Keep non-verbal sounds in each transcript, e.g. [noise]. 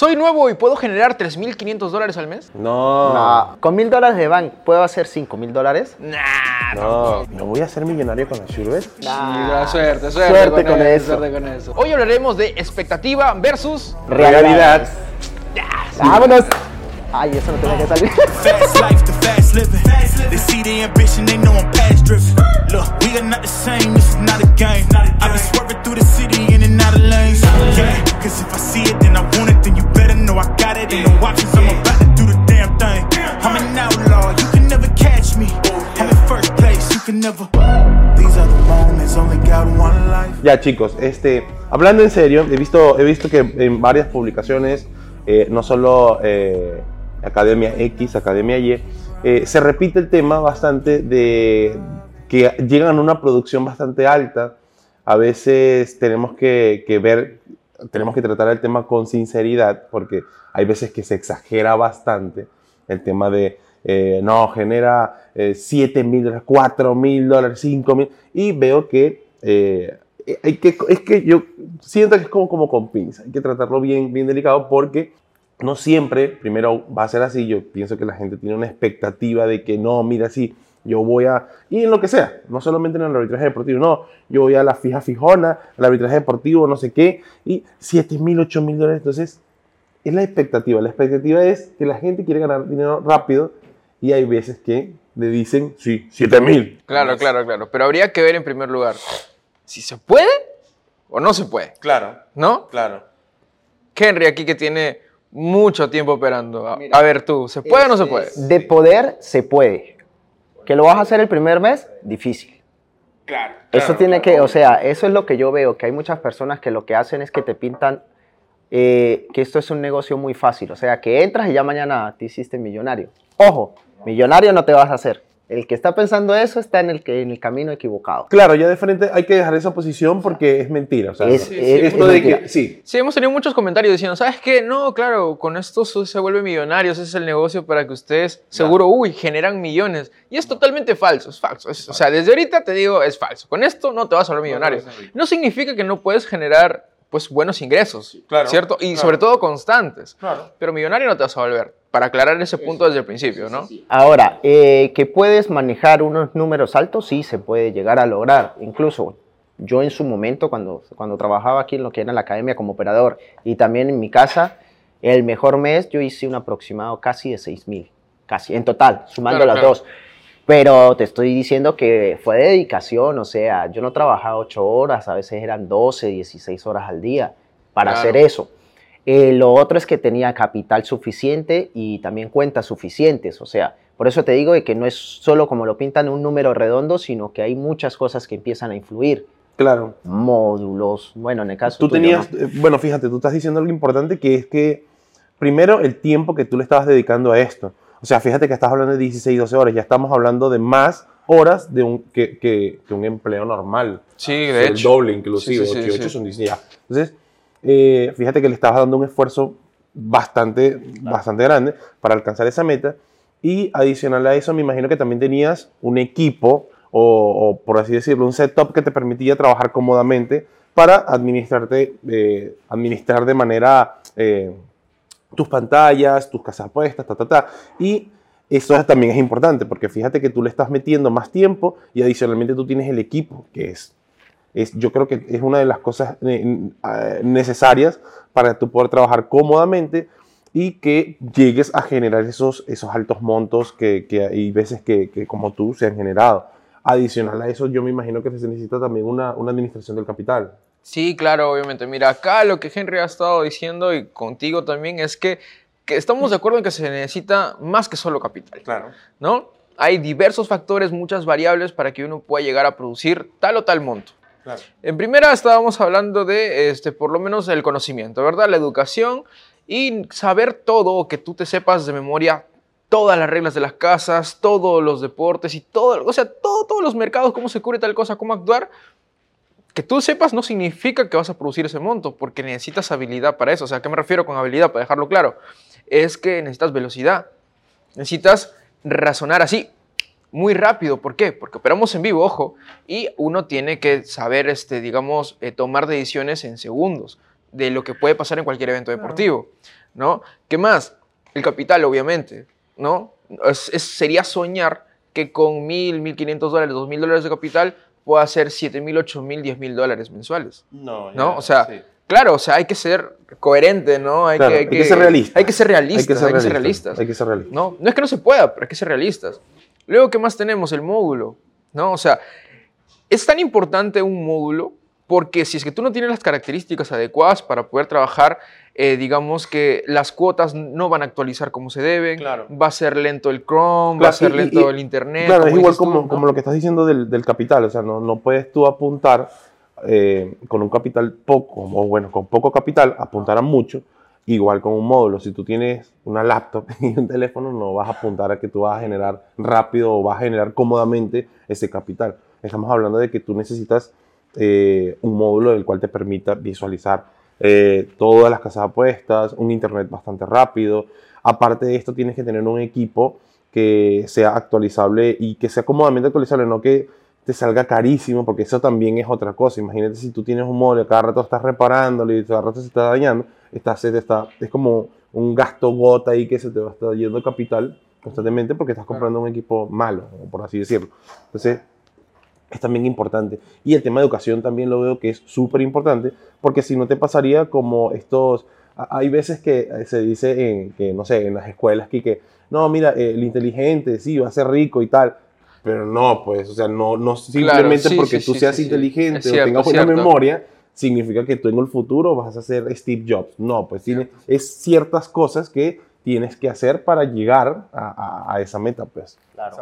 Soy nuevo y puedo generar 3.500 dólares al mes. No. No, con mil dólares de bank, ¿puedo hacer cinco mil dólares? Nah, No. ¿No voy a ser millonario con la Shurbes? Sí, suerte, suerte, Suerte con eso. suerte con eso. Hoy hablaremos de expectativa versus Realidad. ¡Vámonos! Ay, eso no tenía que salir. Fast life, the fast living. They see the ambition, they know I'm past driven. Look, we are not the same, this is not a game. I be swerving through the city in and out of lanes. Yeah, cause if I see it, then I want it, then you know I got it. Ain't no options, I'm about to do the damn thing. I'm an outlaw, you can never catch me. I'm in first place, you can never. These are the moments, only got one life. Ya chicos, este, hablando en serio, he visto, he visto que en varias publicaciones, eh, no solo eh, Academia X, Academia Y, eh, se repite el tema bastante de que llegan a una producción bastante alta. A veces tenemos que, que ver, tenemos que tratar el tema con sinceridad, porque hay veces que se exagera bastante el tema de, eh, no, genera eh, 7 mil dólares, 4 mil dólares, 5 mil, y veo que, eh, hay que es que yo siento que es como, como con pinza, hay que tratarlo bien, bien delicado porque no siempre, primero va a ser así, yo pienso que la gente tiene una expectativa de que no, mira, sí, yo voy a, y en lo que sea, no solamente en el arbitraje deportivo, no, yo voy a la fija fijona, al arbitraje deportivo, no sé qué, y 7 mil, 8 mil dólares, entonces es la expectativa, la expectativa es que la gente quiere ganar dinero rápido y hay veces que le dicen, sí, 7 mil. Claro, claro, claro. Pero habría que ver en primer lugar si se puede o no se puede, Claro, ¿no? claro. Henry aquí que tiene mucho tiempo operando. A, a ver tú, ¿se puede o no se puede? De poder, se puede. ¿Que lo vas a hacer el primer mes? Difícil. Claro. Eso tiene que, o sea, eso es lo que yo veo, que hay muchas personas que lo que hacen es que te pintan eh, que esto es un negocio muy fácil. O sea, que entras y ya mañana te hiciste millonario. Ojo, millonario no te vas a hacer. El que está pensando eso está en el, que, en el camino equivocado. Claro, ya de frente hay que dejar esa posición porque es mentira. O sea, Es- no. es- es esto de mentira. que, sí, Sí, hemos tenido muchos comentarios diciendo, ¿sabes qué? No, claro, con esto se vuelven millonarios, ese es el negocio para que ustedes seguro, uy, generan millones. Y es totalmente falso, es falso. Es- o sea, desde ahorita te digo, es falso. Con esto no te vas a volver millonario. No significa que no puedes generar, pues, buenos ingresos, Claro, ¿cierto? Y claro. sobre todo constantes. Claro. Pero millonario no te vas a volver, para aclarar ese punto desde el principio, ¿no? Ahora, eh, que puedes manejar unos números altos, sí, se puede llegar a lograr. Incluso yo en su momento, cuando, cuando trabajaba aquí en lo que era la academia como operador y también en mi casa, el mejor mes yo hice un aproximado casi de 6 mil, casi, en total, sumando Claro, las claro. dos. Pero te estoy diciendo que fue de dedicación, o sea, yo no trabajaba 8 horas, a veces eran 12, 16 horas al día para Claro. hacer eso. Eh, lo otro es que tenía capital suficiente y también cuentas suficientes. O sea, por eso te digo de que no es solo como lo pintan un número redondo, sino que hay muchas cosas que empiezan a influir. claro. Módulos, bueno, en el caso Tú tuyo, tenías, ¿no? eh, bueno, fíjate, tú estás diciendo algo importante que es que, primero, el tiempo que tú le estabas dedicando a esto. O sea, fíjate que estás hablando de 16, 12 horas, ya estamos hablando de más horas de un, que, que- que un empleo normal. Sí, de el hecho. doble inclusive, Sí, sí, sí, 8 sí. son 16 ya. Entonces, eh, fíjate que le estabas dando un esfuerzo bastante, bastante grande para alcanzar esa meta. Y adicional a eso, me imagino que también tenías un equipo o, o, por así decirlo, un setup que te permitía trabajar cómodamente para administrarte, eh, administrar de manera eh, tus pantallas, tus casas puestas, ta, ta, ta. Y eso también es importante porque fíjate que tú le estás metiendo más tiempo y adicionalmente tú tienes el equipo, que es, es yo creo que es una de las cosas eh, eh, necesarias para tú poder trabajar cómodamente y que llegues a generar esos, esos altos montos que, que hay veces que, que como tú se han generado. Adicional a eso, yo me imagino que se necesita también una, una administración del capital. Sí, claro, obviamente. Mira, acá lo que Henry ha estado diciendo y contigo también es que, que estamos de acuerdo en que se necesita más que solo capital, Claro. ¿no? Hay diversos factores, muchas variables para que uno pueda llegar a producir tal o tal monto. claro. En primera estábamos hablando de, este, por lo menos, el conocimiento, ¿verdad? La educación y saber todo, que tú te sepas de memoria todas las reglas de las casas, todos los deportes y todo, o sea, todo, todos los mercados, cómo se cubre tal cosa, cómo actuar. Que tú sepas no significa que vas a producir ese monto, porque necesitas habilidad para eso. O sea, ¿a qué me refiero con habilidad? Para dejarlo claro, es que necesitas velocidad. Necesitas razonar así, muy rápido. ¿Por qué? Porque operamos en vivo, ojo, y uno tiene que saber, este, digamos, eh, tomar decisiones en segundos de lo que puede pasar en cualquier evento deportivo. ¿no? ¿Qué más? El capital, obviamente, ¿no? Es- es- sería soñar que con mil, mil quinientos dólares, dos mil dólares de capital pueda hacer siete mil, ocho mil, diez mil dólares mensuales. No, ¿no? O sea, claro, o sea, hay que ser coherente, ¿no? Hay, Claro, que, hay que ser realista. Hay que ser realistas, hay que ser hay que ser realistas. realistas. Hay que ser realistas. No, no es que no se pueda, pero hay que ser realistas. Luego, ¿qué más tenemos? El módulo, ¿no? O sea, es tan importante un módulo porque si es que tú no tienes las características adecuadas para poder trabajar, eh, digamos que las cuotas no van a actualizar como se deben, Claro. va a ser lento el Chrome, va Claro, a ser y- lento y- el Internet. Claro, es igual tú, como, ¿no? como lo que estás diciendo del, del capital, o sea, no, no puedes tú apuntar eh, con un capital poco, o bueno, con poco capital, apuntar a mucho, igual con un módulo. Si tú tienes una laptop [laughs] y un teléfono, no vas a apuntar a que tú vas a generar rápido o vas a generar cómodamente ese capital. Estamos hablando de que tú necesitas eh, un módulo del cual te permita visualizar eh, todas las casas apuestas, un internet bastante rápido. Aparte de esto, tienes que tener un equipo que sea actualizable y que sea cómodamente actualizable, no que te salga carísimo, porque eso también es otra cosa. Imagínate si tú tienes un módulo y cada rato estás reparándolo y cada rato se está dañando, está, se te está, es como un gasto gota ahí que se te va a estar yendo capital constantemente porque estás comprando un equipo malo, por así decirlo. Entonces, es también importante. Y el tema de educación también lo veo que es súper importante, porque si no te pasaría como estos... a- Hay veces que eh, se dice en, que, no sé, en las escuelas que, que no, mira, eh, el inteligente, sí, va a ser rico y tal, pero no, pues, o sea, no, no simplemente sí, porque sí, tú sí, seas sí, sí. inteligente o tengas buena cierto. memoria, significa que tú en el futuro vas a ser Steve Jobs. No, pues tiene, es ciertas cosas que tienes que hacer para llegar a, a- a esa meta, pues. Claro,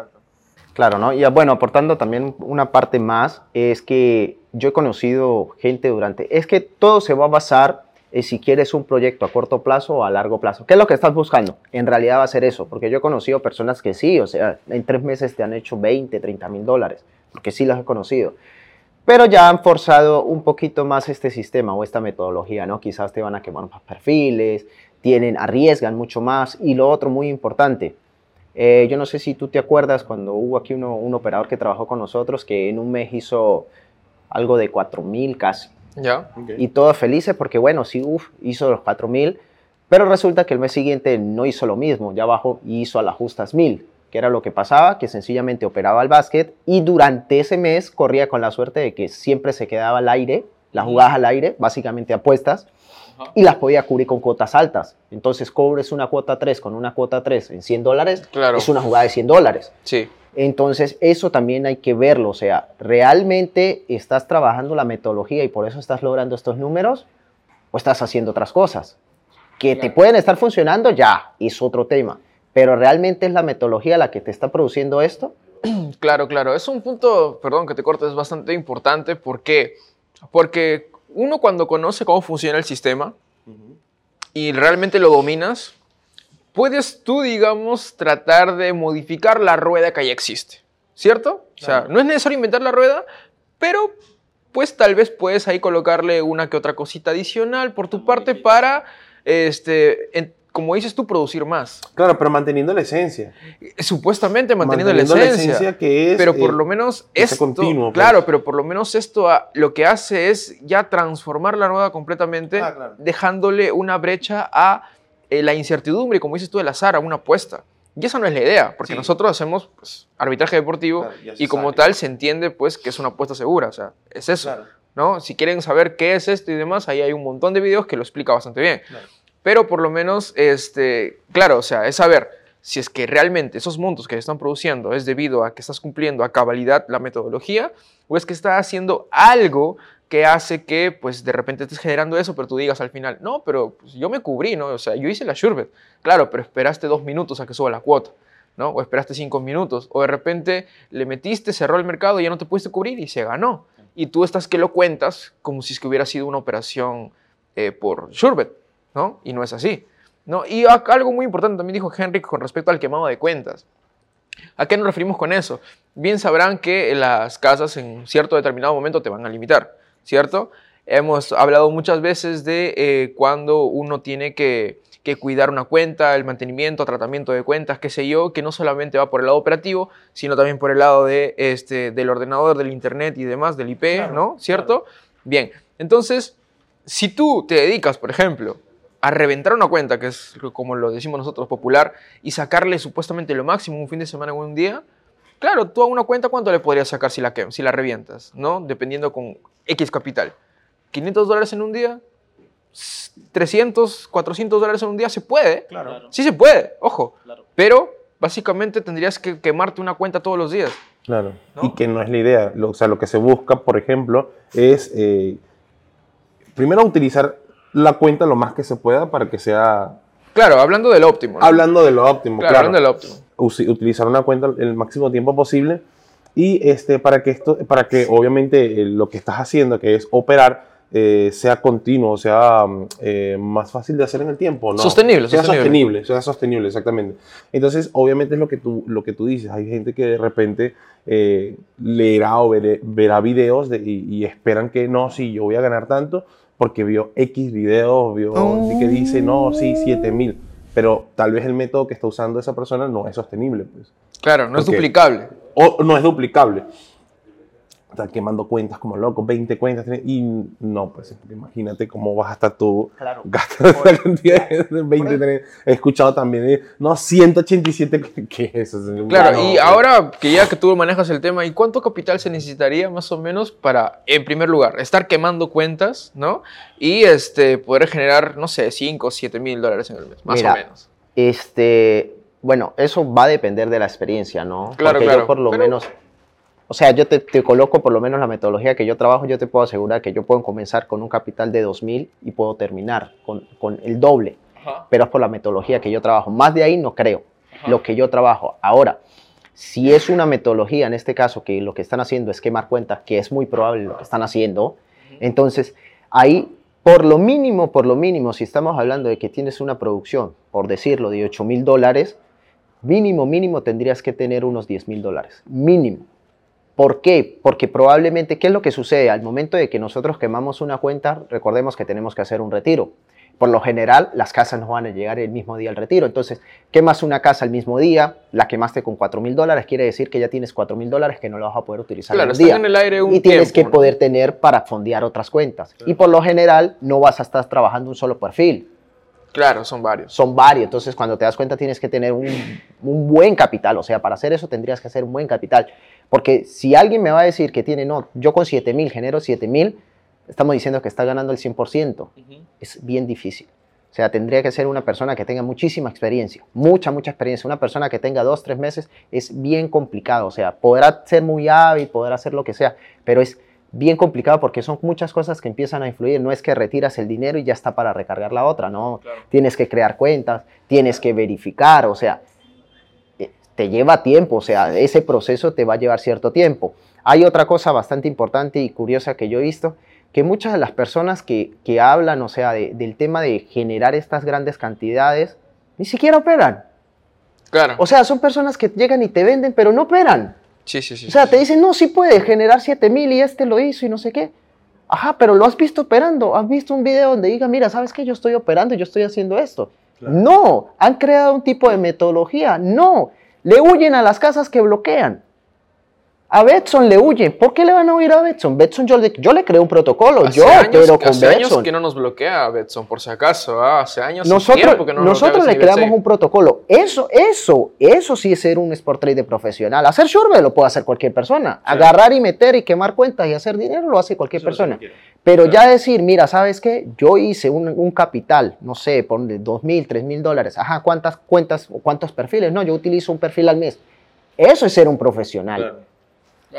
¿no? Y ah, bueno, aportando también una parte más, es que yo he conocido gente durante, es que todo se va a basar en si quieres un proyecto a corto plazo o a largo plazo. ¿Qué es lo que estás buscando? En realidad va a ser eso, porque yo he conocido personas que sí, o sea, en tres meses te han hecho 20, 30 mil dólares, porque sí las he conocido. Pero ya han forzado un poquito más este sistema o esta metodología, ¿no? Quizás te van a quemar más perfiles, tienen, arriesgan mucho más. Y lo otro muy importante, eh, yo no sé si tú te acuerdas cuando hubo aquí uno- un operador que trabajó con nosotros que en un mes hizo algo de 4 mil casi. ¿Ya? Y todos felices porque, bueno, sí, uf, hizo los 4 mil, pero resulta que el mes siguiente no hizo lo mismo, ya bajó y hizo a las justas mil, que era lo que pasaba, que sencillamente operaba el básquet y durante ese mes corría con la suerte de que siempre se quedaba al aire, las jugadas al aire, básicamente apuestas, y las podía cubrir con cuotas altas. Entonces, cobres una cuota 3 con una cuota 3 en 100 dólares, Claro. es una jugada de 100 dólares. Sí. Entonces, eso también hay que verlo. O sea, ¿realmente estás trabajando la metodología y por eso estás logrando estos números? ¿O estás haciendo otras cosas? Que te Claro. pueden estar funcionando, ya, es otro tema. Pero ¿realmente es la metodología la que te está produciendo esto? Claro, claro. Es un punto, perdón que te corte, es bastante importante. ¿Por qué? Porque uno cuando conoce cómo funciona el sistema y realmente lo dominas, puedes tú, digamos, tratar de modificar la rueda que ya existe. ¿Cierto? O sea, no es necesario inventar la rueda, pero pues tal vez puedes ahí colocarle una que otra cosita adicional por tu parte para, este, en- como dices tú, producir más. Claro, pero manteniendo la esencia. Supuestamente manteniendo, Manteniendo la esencia. que es. pero por eh, lo menos esto, continuo, pues. claro, pero por lo menos esto ah, lo que hace es ya transformar la rueda completamente, Ah, claro. dejándole una brecha a eh, la incertidumbre, como dices tú, del azar, a una apuesta. Y esa no es la idea, porque Sí. nosotros hacemos pues, arbitraje deportivo Claro, y como sabe. tal se entiende pues que es una apuesta segura, o sea, es eso, Claro. ¿no? Si quieren saber qué es esto y demás, ahí hay un montón de videos que lo explica bastante bien. Claro. Pero por lo menos, este, claro, o sea, es saber si es que realmente esos montos que están produciendo es debido a que estás cumpliendo a cabalidad la metodología o es que estás haciendo algo que hace que, pues, de repente estés generando eso, pero tú digas al final, no, pero pues, yo me cubrí, ¿no? O sea, yo hice la Shurbet. Claro, pero esperaste dos minutos a que suba la cuota, ¿no? O esperaste cinco minutos, o de repente le metiste, cerró el mercado ya no te pudiste cubrir y se ganó. Y tú estás que lo cuentas como si es que hubiera sido una operación eh, por Shurbet, ¿no? Y no es así, ¿no? Y algo muy importante también dijo Henrik con respecto al quemado de cuentas. ¿A qué nos referimos con eso? Bien sabrán que las casas en cierto determinado momento te van a limitar, ¿cierto? Hemos hablado muchas veces de eh, cuando uno tiene que, que cuidar una cuenta, el mantenimiento, tratamiento de cuentas, qué sé yo, que no solamente va por el lado operativo, sino también por el lado de, este, del ordenador, del internet y demás, del IP, Claro, ¿no? ¿Cierto? Bien, entonces, si tú te dedicas, por ejemplo, a reventar una cuenta, que es como lo decimos nosotros, popular, y sacarle supuestamente lo máximo un fin de semana en un día, claro, tú a una cuenta, ¿cuánto le podrías sacar si la, si la revientas? ¿No? Dependiendo con X capital. ¿500 dólares en un día? S- ¿300, 400 dólares en un día? ¿Se puede? Claro. Sí se puede, ojo. Claro. Pero básicamente tendrías que quemarte una cuenta todos los días. Claro. ¿No? Y que no es la idea. Lo- o sea, lo que se busca, por ejemplo, es eh, primero utilizar la cuenta lo más que se pueda para que sea. Claro, hablando del óptimo. ¿no? Hablando de lo óptimo, claro, claro. hablando del óptimo. utilizar una cuenta el máximo tiempo posible y este para que esto para que obviamente eh, lo que estás haciendo que es operar eh, sea continuo sea mm, eh, más fácil de hacer en el tiempo ¿no? Sostenible, sea sostenible. sostenible sea sostenible exactamente entonces obviamente es lo que tú lo que tú dices hay gente que de repente eh, leerá o veré- verá videos de- y, y esperan que no sí yo voy a ganar tanto porque vio X videos vio y que dice no sí 7000 pero tal vez el método que está usando esa persona no es sostenible pues Claro, no es duplicable. o no es duplicable. Está quemando cuentas como loco, 20 cuentas, y no, pues imagínate cómo vas a estar tú Claro. gastando esa cantidad de 20, 30. He escuchado también, no, 187, ¿qué es eso? Claro, No, y ahora que ya que tú manejas el tema, ¿y cuánto capital se necesitaría más o menos para, en primer lugar, estar quemando cuentas, ¿no? Y este, poder generar, no sé, 5 o 7 mil dólares en el mes, más Mira, o menos. Este, bueno, eso va a depender de la experiencia, ¿no? Claro, Porque claro, yo por lo pero- menos, o sea, yo te, te coloco por lo menos la metodología que yo trabajo, yo te puedo asegurar que yo puedo comenzar con un capital de 2.000 y puedo terminar con, con el doble, pero es por la metodología que yo trabajo. Más de ahí no creo, lo que yo trabajo. Ahora, si es una metodología, en este caso, que lo que están haciendo es quemar cuentas, que es muy probable lo que están haciendo, entonces ahí, por lo mínimo, por lo mínimo, si estamos hablando de que tienes una producción, por decirlo, de 8 mil dólares, mínimo, mínimo tendrías que tener unos 10 mil dólares. Mínimo. ¿Por qué? Porque probablemente, ¿qué es lo que sucede? Al momento de que nosotros quemamos una cuenta, recordemos que tenemos que hacer un retiro. Por lo general, las casas no van a llegar el mismo día al retiro. Entonces, quemas una casa el mismo día, la quemaste con 4 mil dólares, quiere decir que ya tienes 4 mil dólares que no lo vas a poder utilizar Claro, día. en el aire un y tienes tiempo, que ¿no? poder tener para fondear otras cuentas. Y por lo general, no vas a estar trabajando un solo perfil Claro, son varios. son varios. Entonces, cuando te das cuenta, tienes que tener un, un buen capital. O sea, para hacer eso tendrías que hacer un buen capital. Porque si alguien me va a decir que tiene, no, yo con 7 mil genero 7 mil, estamos diciendo que está ganando el 100%. Es bien difícil. O sea, tendría que ser una persona que tenga muchísima experiencia, mucha, mucha experiencia. Una persona que tenga dos, tres meses es bien complicado. O sea, podrá ser muy hábil, podrá hacer lo que sea, pero es bien complicado porque son muchas cosas que empiezan a influir. No es que retiras el dinero y ya está para recargar la otra, no. Tienes que crear cuentas, tienes que verificar, o sea, eh, te lleva tiempo, o sea, ese proceso te va a llevar cierto tiempo. Hay otra cosa bastante importante y curiosa que yo he visto, que muchas de las personas que, que hablan, o sea, de- del tema de generar estas grandes cantidades, ni siquiera operan. Claro. O sea, son personas que llegan y te venden, pero no operan. Sí, sí, sí. O sea, sí, te dicen, no, sí puede generar 7 mil y este lo hizo y no sé qué. Ajá, pero lo has visto operando. Has visto un video donde diga, mira, ¿sabes qué? Yo estoy operando y yo estoy haciendo esto. No, han creado un tipo de metodología. No, le huyen a las casas que bloquean. A Betson le huyen. ¿Por qué le van a huir a Betson? Betson yo le, yo le creo un protocolo. Hace yo años, pero con hace años Betson. que no nos bloquea Betson, por si acaso. ah, hace años Nosotros, que no nos nosotros le creamos un protocolo. Eso, eso, eso sí es ser un sport trader profesional. Hacer short lo puede hacer cualquier persona. Agarrar y meter y quemar cuentas y hacer dinero lo hace cualquier persona. Pero ya decir, mira, ¿sabes qué? Yo hice un, un capital, no sé, por dos mil, tres mil dólares. Ajá, ¿cuántas cuentas o cuántos perfiles? No, yo utilizo un perfil al mes. Eso es ser un profesional.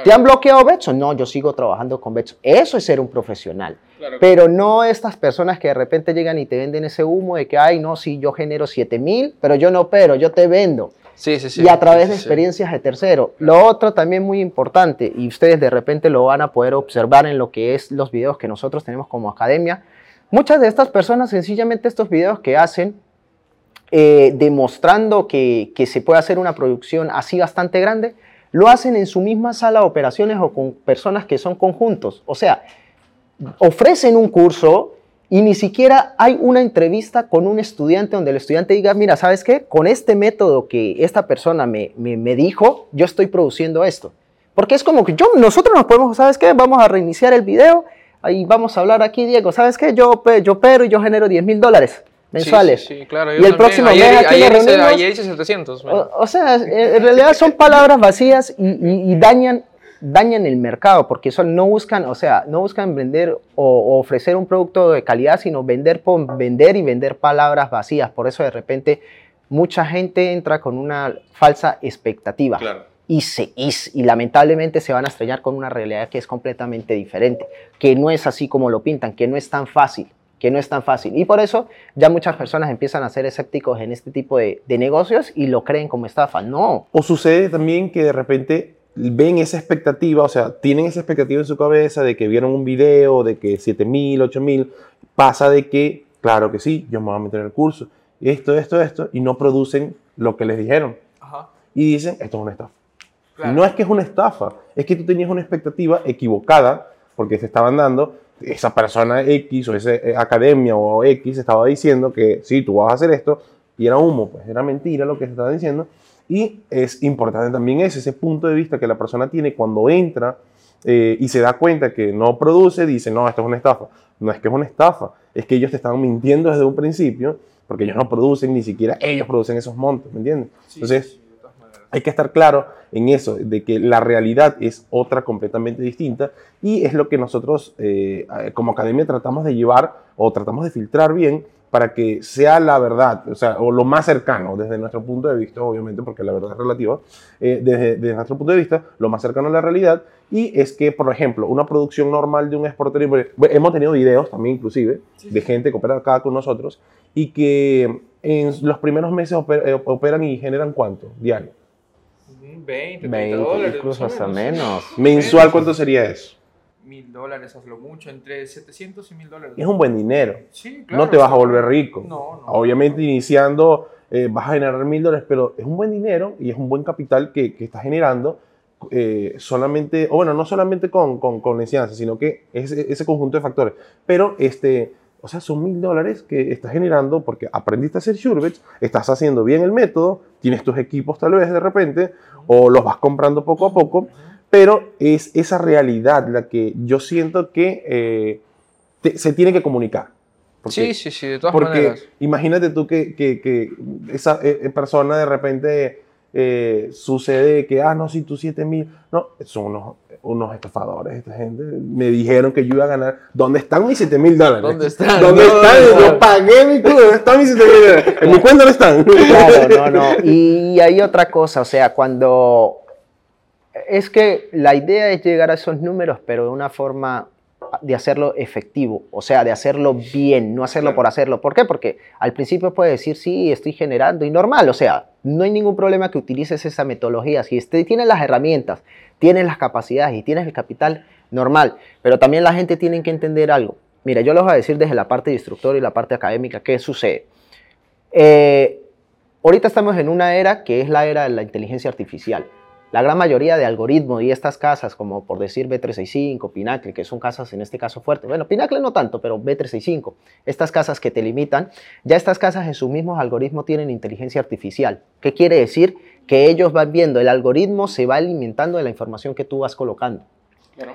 ¿Te han bloqueado Betson? No, yo sigo trabajando con Betson. Eso es ser un profesional. Pero no estas personas que de repente llegan y te venden ese humo de que, ay, no, sí, yo genero 7 mil, pero yo no opero, yo te vendo. Sí, sí, sí. y a través de experiencias de tercero. Lo otro también muy importante, y ustedes de repente lo van a poder observar en lo que es los videos que nosotros tenemos como academia. Muchas de estas personas, sencillamente estos videos que hacen, eh, demostrando que, que se puede hacer una producción así bastante grande, lo hacen en su misma sala de operaciones o con personas que son conjuntos. O sea, ofrecen un curso y ni siquiera hay una entrevista con un estudiante donde el estudiante diga, mira, ¿sabes qué? Con este método que esta persona me, me, me dijo, yo estoy produciendo esto. Porque es como que yo, nosotros nos podemos, ¿sabes qué? Vamos a reiniciar el video y vamos a hablar aquí, Diego, ¿sabes qué? Yo, yo pero y yo genero 10 mil dólares. Mensuales. Sí, sí, sí, claro. Y el también. próximo ayer, mes aquí ayer nos hice, reunimos. ayer hice 700. man. O, o sea, en realidad son palabras vacías y, y- y dañan, dañan el mercado, porque eso no buscan, o sea, no buscan vender o, o ofrecer un producto de calidad, sino vender por vender y vender palabras vacías. Por eso de repente mucha gente entra con una falsa expectativa Claro. y, se, y, y lamentablemente se van a estrellar con una realidad que es completamente diferente, que no es así como lo pintan, que no es tan fácil, que no es tan fácil. Y por eso ya muchas personas empiezan a ser escépticos en este tipo de, de negocios y lo creen como estafa. No, O sucede también que de repente ven esa expectativa, o sea, tienen esa expectativa en su cabeza de que vieron un video de que 7000, 8000, pasa de que, claro que sí, yo me voy a meter en el curso, esto, esto, esto, y no producen lo que les dijeron. Ajá. Y dicen, esto es una estafa. Claro. No es que es una estafa, es que tú tenías una expectativa equivocada porque se estaban dando, esa persona X o esa eh, academia o X estaba diciendo que sí, tú vas a hacer esto y era humo, pues era mentira lo que se estaba diciendo. Y es importante también ese, ese punto de vista que la persona tiene cuando entra eh, y se da cuenta que no produce, dice, no, esto es una estafa. No es que es una estafa, es que ellos te estaban mintiendo desde un principio porque ellos no producen, ni siquiera ellos producen esos montos, ¿me entiendes? Entonces, hay que estar claro en eso, de que la realidad es otra completamente distinta y es lo que nosotros eh, como academia tratamos de llevar o tratamos de filtrar bien para que sea la verdad, o sea, o lo más cercano desde nuestro punto de vista, obviamente, porque la verdad es relativa, eh, desde, desde nuestro punto de vista, lo más cercano a la realidad, y es que, por ejemplo, una producción normal de un exportador, bueno, hemos tenido videos también inclusive, de gente que opera acá con nosotros, y que en los primeros meses oper- eh, operan y generan cuánto diario. 20, 30 20, dólares. incluso más o hasta menos. menos. Mensual, ¿cuánto sería eso? Mil dólares, hazlo mucho, entre 700 y mil dólares. Es un buen dinero. Sí, claro, no te vas a volver rico. No, no. Obviamente iniciando eh, vas a generar mil dólares, pero es un buen dinero y es un buen capital que, que estás generando eh, solamente, o bueno, no solamente con, con, con enseñanza, sino que es ese conjunto de factores. Pero, este, o sea, son mil dólares que estás generando porque aprendiste a hacer Surebets, estás haciendo bien el método, tienes tus equipos tal vez de repente, o los vas comprando poco a poco, pero es esa realidad la que yo siento que eh, te- se tiene que comunicar. Porque- Sí, sí, sí, de todas porque maneras. imagínate tú que, que- que esa eh, persona de repente eh, sucede que, ah, no, si tú 7 mil, no, son unos, unos estafadores, esta gente. Me dijeron que yo iba a ganar. ¿Dónde están mis 7 mil dólares? ¿Dónde están? ¿Dónde No, están? no, Yo no. pagué mi culo, ¿dónde están mis 7 mil dólares? En mi cuenta no están. Claro, no, no. [laughs] Y hay otra cosa, o sea, cuando es que la idea es llegar a esos números, pero de una forma de hacerlo efectivo, o sea, de hacerlo bien, no hacerlo por hacerlo. ¿Por qué? Porque al principio puedes decir, sí, estoy generando y normal, o sea, no hay ningún problema que utilices esa metodología. Si este- tienes las herramientas, tienes las capacidades y tienes el capital, normal. Pero también la gente tiene que entender algo. Mira, yo les voy a decir desde la parte de instructor y la parte académica qué sucede. Eh, ahorita estamos en una era que es la era de la inteligencia artificial. La gran mayoría de algoritmos y estas casas, como por decir B365, Pinacle, que son casas en este caso fuertes, bueno, Pinacle no tanto, pero B365, estas casas que te limitan, ya estas casas en sus mismos algoritmos tienen inteligencia artificial. ¿Qué quiere decir? Que ellos van viendo, el algoritmo se va alimentando de la información que tú vas colocando.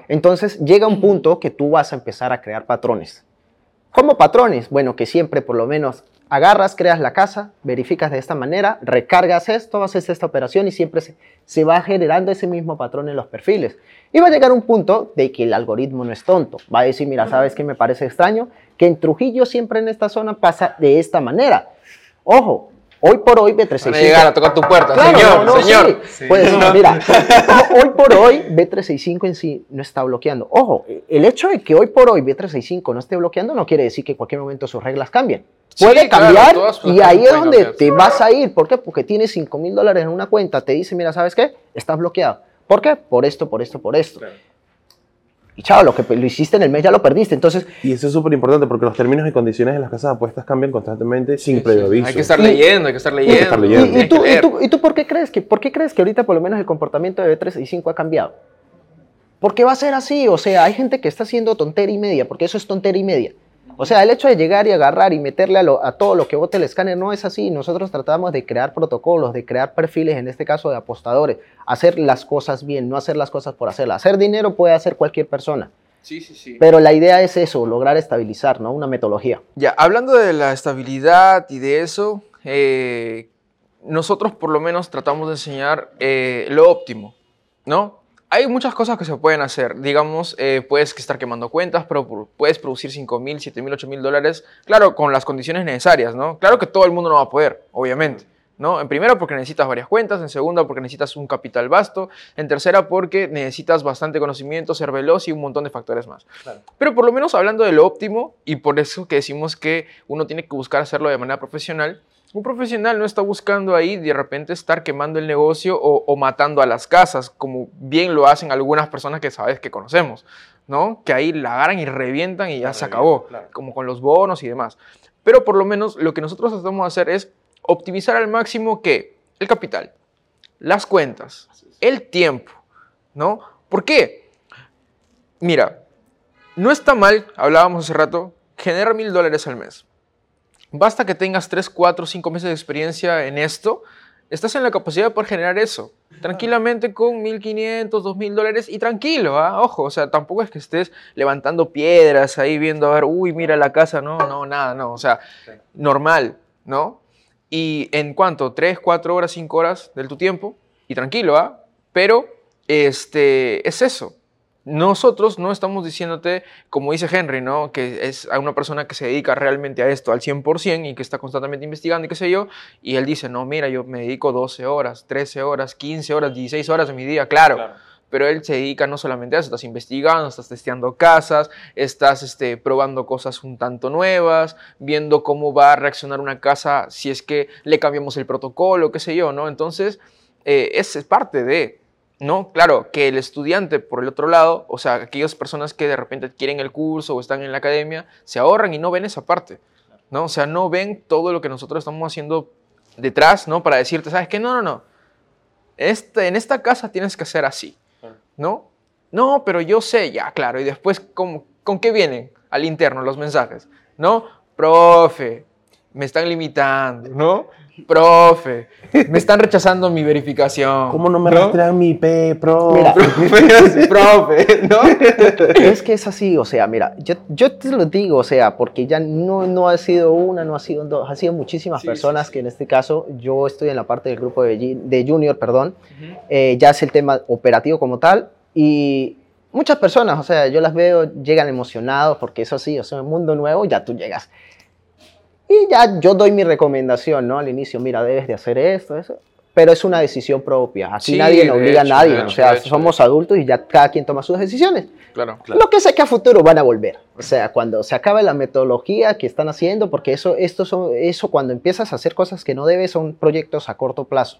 Entonces llega un punto que tú vas a empezar a crear patrones. ¿Cómo patrones? Bueno, que siempre por lo menos agarras, creas la casa, verificas de esta manera, recargas esto, haces esta operación y siempre se, se va generando ese mismo patrón en los perfiles. Y va a llegar un punto de que el algoritmo no es tonto. Va a decir, mira, ¿sabes qué me parece extraño? Que en Trujillo siempre en esta zona pasa de esta manera. Ojo, hoy por hoy B365... Van a llegar a tocar tu puerta, Claro, señor, no, no, señor. sí. Pues, mira, hoy por hoy B365 en sí no está bloqueando. Ojo, el hecho de que hoy por hoy B365 no esté bloqueando no quiere decir que en cualquier momento sus reglas cambien. Sí, Puede claro, cambiar las y ahí es donde cambiar. te vas a ir. ¿Por qué? Porque tienes 5 mil dólares en una cuenta, te dice, mira, ¿sabes qué? Estás bloqueado. ¿Por qué? Por esto, por esto, por esto. Y chao, lo que lo hiciste en el mes ya lo perdiste. Entonces, Y eso es súper importante porque los términos y condiciones de las casas de apuestas cambian constantemente sin Sí, previo sí. aviso. Hay que estar Y- leyendo, hay que estar leyendo. estar ¿Y, leyendo. y tú, y, tú, y tú por qué crees que por qué crees que ahorita por lo menos el comportamiento de B365 ha cambiado? ¿Por qué va a ser así? O sea, hay gente que está haciendo tontería y media, porque eso es tontería y media. O sea, el hecho de llegar y agarrar y meterle a, lo- a todo lo que bote el escáner no es así. Nosotros tratamos de crear protocolos, de crear perfiles, en este caso de apostadores, hacer las cosas bien, no hacer las cosas por hacerlas. Hacer dinero puede hacer cualquier persona. Sí, sí, sí. Pero la idea es eso, lograr estabilizar, ¿no? Una metodología. Ya, hablando de la estabilidad y de eso, eh, nosotros por lo menos tratamos de enseñar eh, lo óptimo, ¿no? Hay muchas cosas que se pueden hacer. Digamos, eh, puedes estar quemando cuentas, pero pu- puedes producir 5 mil, 7 mil, 8 mil dólares, claro, con las condiciones necesarias, ¿no? Claro que todo el mundo no va a poder, obviamente. ¿No? En primera porque necesitas varias cuentas, en segunda porque necesitas un capital vasto, en tercera porque necesitas bastante conocimiento, ser veloz y un montón de factores más. Pero por lo menos hablando de lo óptimo, y por eso que decimos que uno tiene que buscar hacerlo de manera profesional, un profesional no está buscando ahí de repente estar quemando el negocio o, o matando a las casas, como bien lo hacen algunas personas que sabes que conocemos, ¿no? Que ahí la agarran y revientan y ya se acabó, como con los bonos y demás. Pero por lo menos lo que nosotros tratamos de hacer es optimizar al máximo que el capital, las cuentas, el tiempo, ¿no? ¿Por qué? Mira, no está mal, hablábamos hace rato, generar mil dólares al mes. Basta que tengas 3, 4, 5 meses de experiencia en esto, estás en la capacidad de poder generar eso. Tranquilamente con 1.500, 2.000 dólares y tranquilo, ¿ah? ojo, o sea, tampoco es que estés levantando piedras ahí viendo, a ver, uy, mira la casa, no, no, nada, no, o sea, normal, ¿no? Y en cuanto, 3, 4 horas, 5 horas de tu tiempo, y tranquilo, ¿ah? Pero, este, es eso. Nosotros no estamos diciéndote, como dice Henry, ¿no? Que es a una persona que se dedica realmente a esto al 100% y que está constantemente investigando y qué sé yo. Y él dice, no, mira, yo me dedico 12 horas, 13 horas, 15 horas, 16 horas de mi día, claro. Pero él se dedica no solamente a eso, estás investigando, estás testeando casas, estás este, probando cosas un tanto nuevas, viendo cómo va a reaccionar una casa si es que le cambiamos el protocolo, qué sé yo, ¿no? Entonces, eh, es es parte de, ¿no? Claro, que el estudiante, por el otro lado, o sea, aquellas personas que de repente quieren el curso o están en la academia, se ahorran y no ven esa parte, ¿no? O sea, no ven todo lo que nosotros estamos haciendo detrás, ¿no? Para decirte, ¿sabes qué? No, no, no. Este, en esta casa tienes que hacer así, ¿no? No, pero yo sé, ya, claro. Y después, ¿con, ¿con qué vienen al interno los mensajes? ¿No? Profe, me están limitando, ¿no? Profe, me están rechazando mi verificación. ¿Cómo no me rastrean mi IP, pro? Mira, [laughs] profe, ¿no? es que es así, o sea, mira, yo, yo te lo digo, o sea, porque ya no, no ha sido una, no ha sido dos, ha sido muchísimas Sí, personas sí, sí. que en este caso yo estoy en la parte del grupo de, de Junior, perdón, eh, ya es el tema operativo como tal y muchas personas, o sea, yo las veo, llegan emocionados porque eso sí, o sea, un mundo nuevo, ya tú llegas. Y ya yo doy mi recomendación, ¿no? Al inicio, mira, debes de hacer esto, eso. Pero es una decisión propia. Aquí Sí, nadie de obliga hecho, a nadie. de o hecho, sea, hecho, somos adultos y ya cada quien toma sus decisiones. Claro. Lo que sé que a futuro van a volver. O sea, cuando se acabe la metodología que están haciendo, porque eso, esto son, eso cuando empiezas a hacer cosas que no debes son proyectos a corto plazo.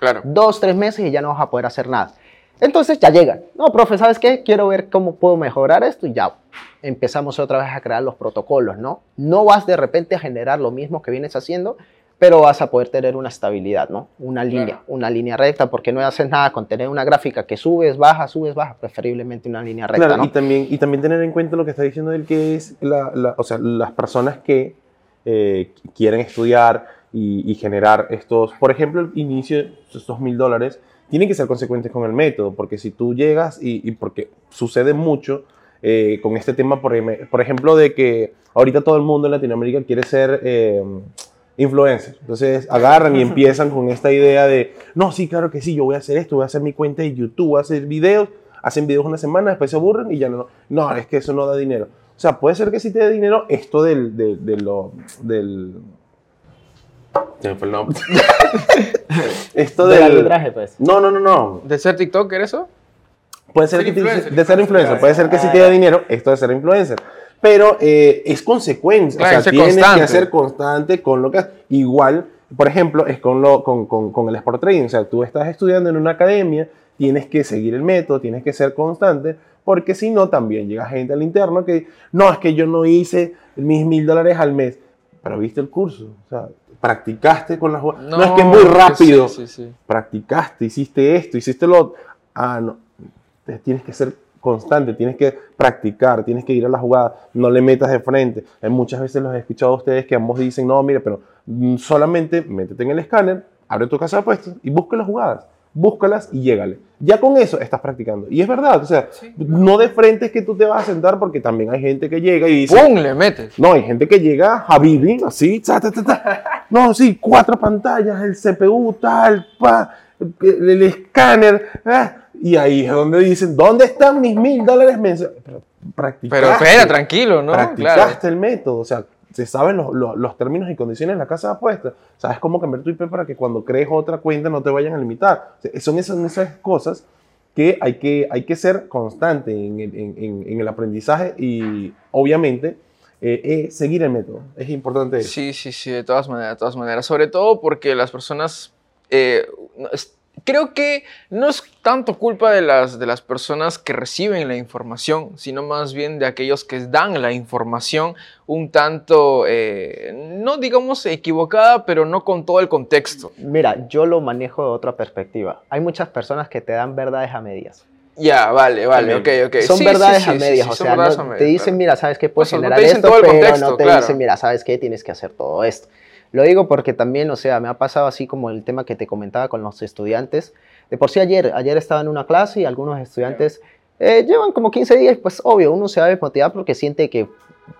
Claro. Dos, tres meses y ya no vas a poder hacer nada. Entonces ya llegan. No, profe, ¿sabes qué? Quiero ver cómo puedo mejorar esto y ya empezamos otra vez a crear los protocolos, ¿no? No vas de repente a generar lo mismo que vienes haciendo, pero vas a poder tener una estabilidad, ¿no? Una línea, Claro. una línea recta, porque no haces nada con tener una gráfica que subes, baja, subes, baja, preferiblemente una línea recta, Claro, ¿no? y, también, y también tener en cuenta lo que está diciendo él, que es la, la- o sea, las personas que eh, quieren estudiar y, y generar estos, por ejemplo, el inicio de estos mil dólares, tienen que ser consecuentes con el método, porque si tú llegas y, y porque sucede mucho eh, con este tema, por, em- por ejemplo, de que ahorita todo el mundo en Latinoamérica quiere ser eh, influencer. Entonces agarran y [laughs] empiezan con esta idea de, no, sí, claro que sí, yo voy a hacer esto, voy a hacer mi cuenta de YouTube, voy a hacer videos, hacen videos una semana, después se aburren y ya no, no, es que eso no da dinero. O sea, puede ser que sí te dé dinero esto del, de, de lo, del... Se me fue el nombre. [laughs] esto Del del... arbitraje, pues. No, no, no, no. ¿De ser TikToker eso? Puede ser Ser que te- influencer, de ser influencer, puede ser que sí te dé dinero, esto de ser influencer. Pero eh, es consecuencia, Claro, o sea, tienes constante. que ser constante con lo que. Igual, por ejemplo, es con, lo, con, con, con el sport trading, o sea, tú estás estudiando en una academia, tienes que seguir el método, tienes que ser constante, porque si no, también llega gente al interno que, no, es que yo no hice mis mil dólares al mes, pero viste el curso, o sea, practicaste con las jugadas. No, es que es muy rápido Sí, sí, sí. practicaste, hiciste esto, hiciste lo. Ah, no. Tienes que ser constante, tienes que practicar, tienes que ir a la jugada, no le metas de frente. Eh, muchas veces los he escuchado a ustedes que ambos dicen, no, mire, pero mm, solamente métete en el escáner, abre tu casa de apuestas y busca las jugadas. Búscalas y llégale. Ya con eso estás practicando. Y es verdad, o sea, no de frente es que tú te vas a sentar porque también hay gente que llega y dice... ¡Pum! Le metes. No, hay gente que llega a Bibi, así, ta, ta, ta, ta. no, sí, cuatro pantallas, el CPU, tal, pa, el, el escáner, ah, y ahí es donde dicen, ¿dónde están mis mil dólares mensuales? Pero espera, tranquilo, ¿no? practicaste Claro. el método, o sea, se saben los, los- términos y condiciones de la casa de apuestas, sabes cómo cambiar tu IP para que cuando crees otra cuenta no te vayan a limitar. O sea, son esas, esas cosas que hay que, hay que ser constante en en- el aprendizaje y obviamente eh, seguir el método. Es importante. Sí, sí, sí, de todas maneras, de todas maneras. Sobre todo porque las personas, eh, creo que no es tanto culpa de las, de las personas que reciben la información, sino más bien de aquellos que dan la información un tanto, eh, no digamos equivocada, pero no con todo el contexto. Mira, yo lo manejo de otra perspectiva. Hay muchas personas que te dan verdades a medias. Ya, vale, vale, ok, También. ok. Son Sí, verdades sí, a medias, sí, o sea, no- medias, te dicen, claro. mira, sabes que puedes O sea, no generar dicen esto, pero contexto, no te claro. dicen, mira, sabes qué, tienes que hacer todo esto. Lo digo porque también, o sea, me ha pasado así como el tema que te comentaba con los estudiantes. De por sí ayer, ayer estaba en una clase y algunos estudiantes eh, llevan como 15 días, pues obvio, uno se va a desmotivar porque siente que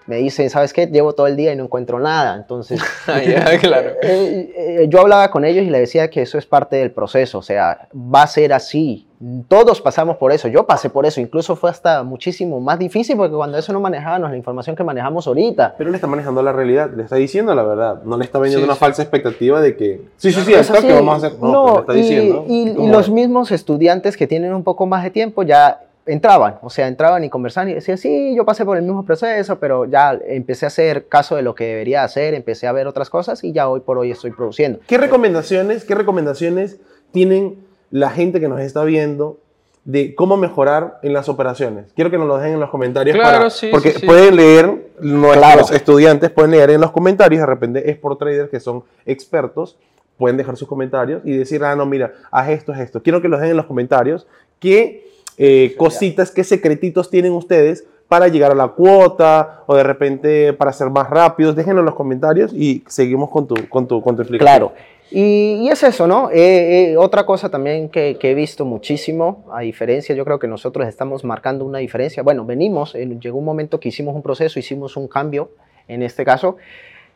me dicen, ¿sabes qué? Llevo todo el día y no encuentro nada. Entonces, [laughs] Ah, [laughs] claro. eh, eh, yo hablaba con ellos y les decía que eso es parte del proceso, o sea, va a ser así. Todos pasamos por eso, yo pasé por eso, incluso fue hasta muchísimo más difícil porque cuando eso no manejábamos la información que manejamos ahorita. Pero él está manejando la realidad, le está diciendo la verdad, no le está vendiendo Sí, una sí. falsa expectativa de que sí, sí, sí, Es esto que vamos a hacer. No, le está y, diciendo. y- los mismos estudiantes que tienen un poco más de tiempo ya entraban, o sea, entraban y conversaban y decían, sí, yo pasé por el mismo proceso, pero ya empecé a hacer caso de lo que debería hacer, empecé a ver otras cosas y ya hoy por hoy estoy produciendo. ¿Qué recomendaciones, qué recomendaciones tienen la gente que nos está viendo de cómo mejorar en las operaciones? Quiero que nos lo dejen en los comentarios. Claro, para- sí, porque sí, sí. pueden leer, nuestros Claro. estudiantes pueden leer en los comentarios, de repente es por traders que son expertos, pueden dejar sus comentarios y decir, ah, no, mira, haz esto, haz esto. Quiero que los dejen en los comentarios. ¿Qué eh, cositas, qué secretitos tienen ustedes para llegar a la cuota o de repente para ser más rápidos? Déjenlo en los comentarios y seguimos con tu, con tu, con tu explicación. Claro. Y, y es eso, ¿no? Eh, eh, otra cosa también que, he visto muchísimo, a diferencia, yo creo que nosotros estamos marcando una diferencia. Bueno, venimos, eh, llegó un momento que hicimos un proceso, hicimos un cambio en este caso,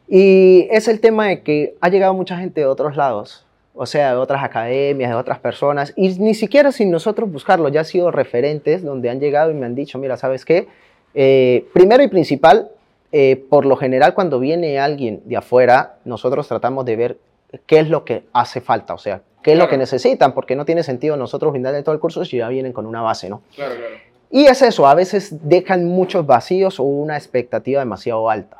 y es el tema de que ha llegado mucha gente de otros lados, o sea, de otras academias, de otras personas, y ni siquiera sin nosotros buscarlo, ya han sido referentes donde han llegado y me han dicho, mira, ¿sabes qué? Eh, primero y principal, eh, por lo general cuando viene alguien de afuera, nosotros tratamos de ver qué es lo que hace falta, o sea, qué es lo que necesitan, porque no tiene sentido nosotros brindarle todo el curso si ya vienen con una base, ¿no? Claro, claro. Y es eso, a veces dejan muchos vacíos o una expectativa demasiado alta,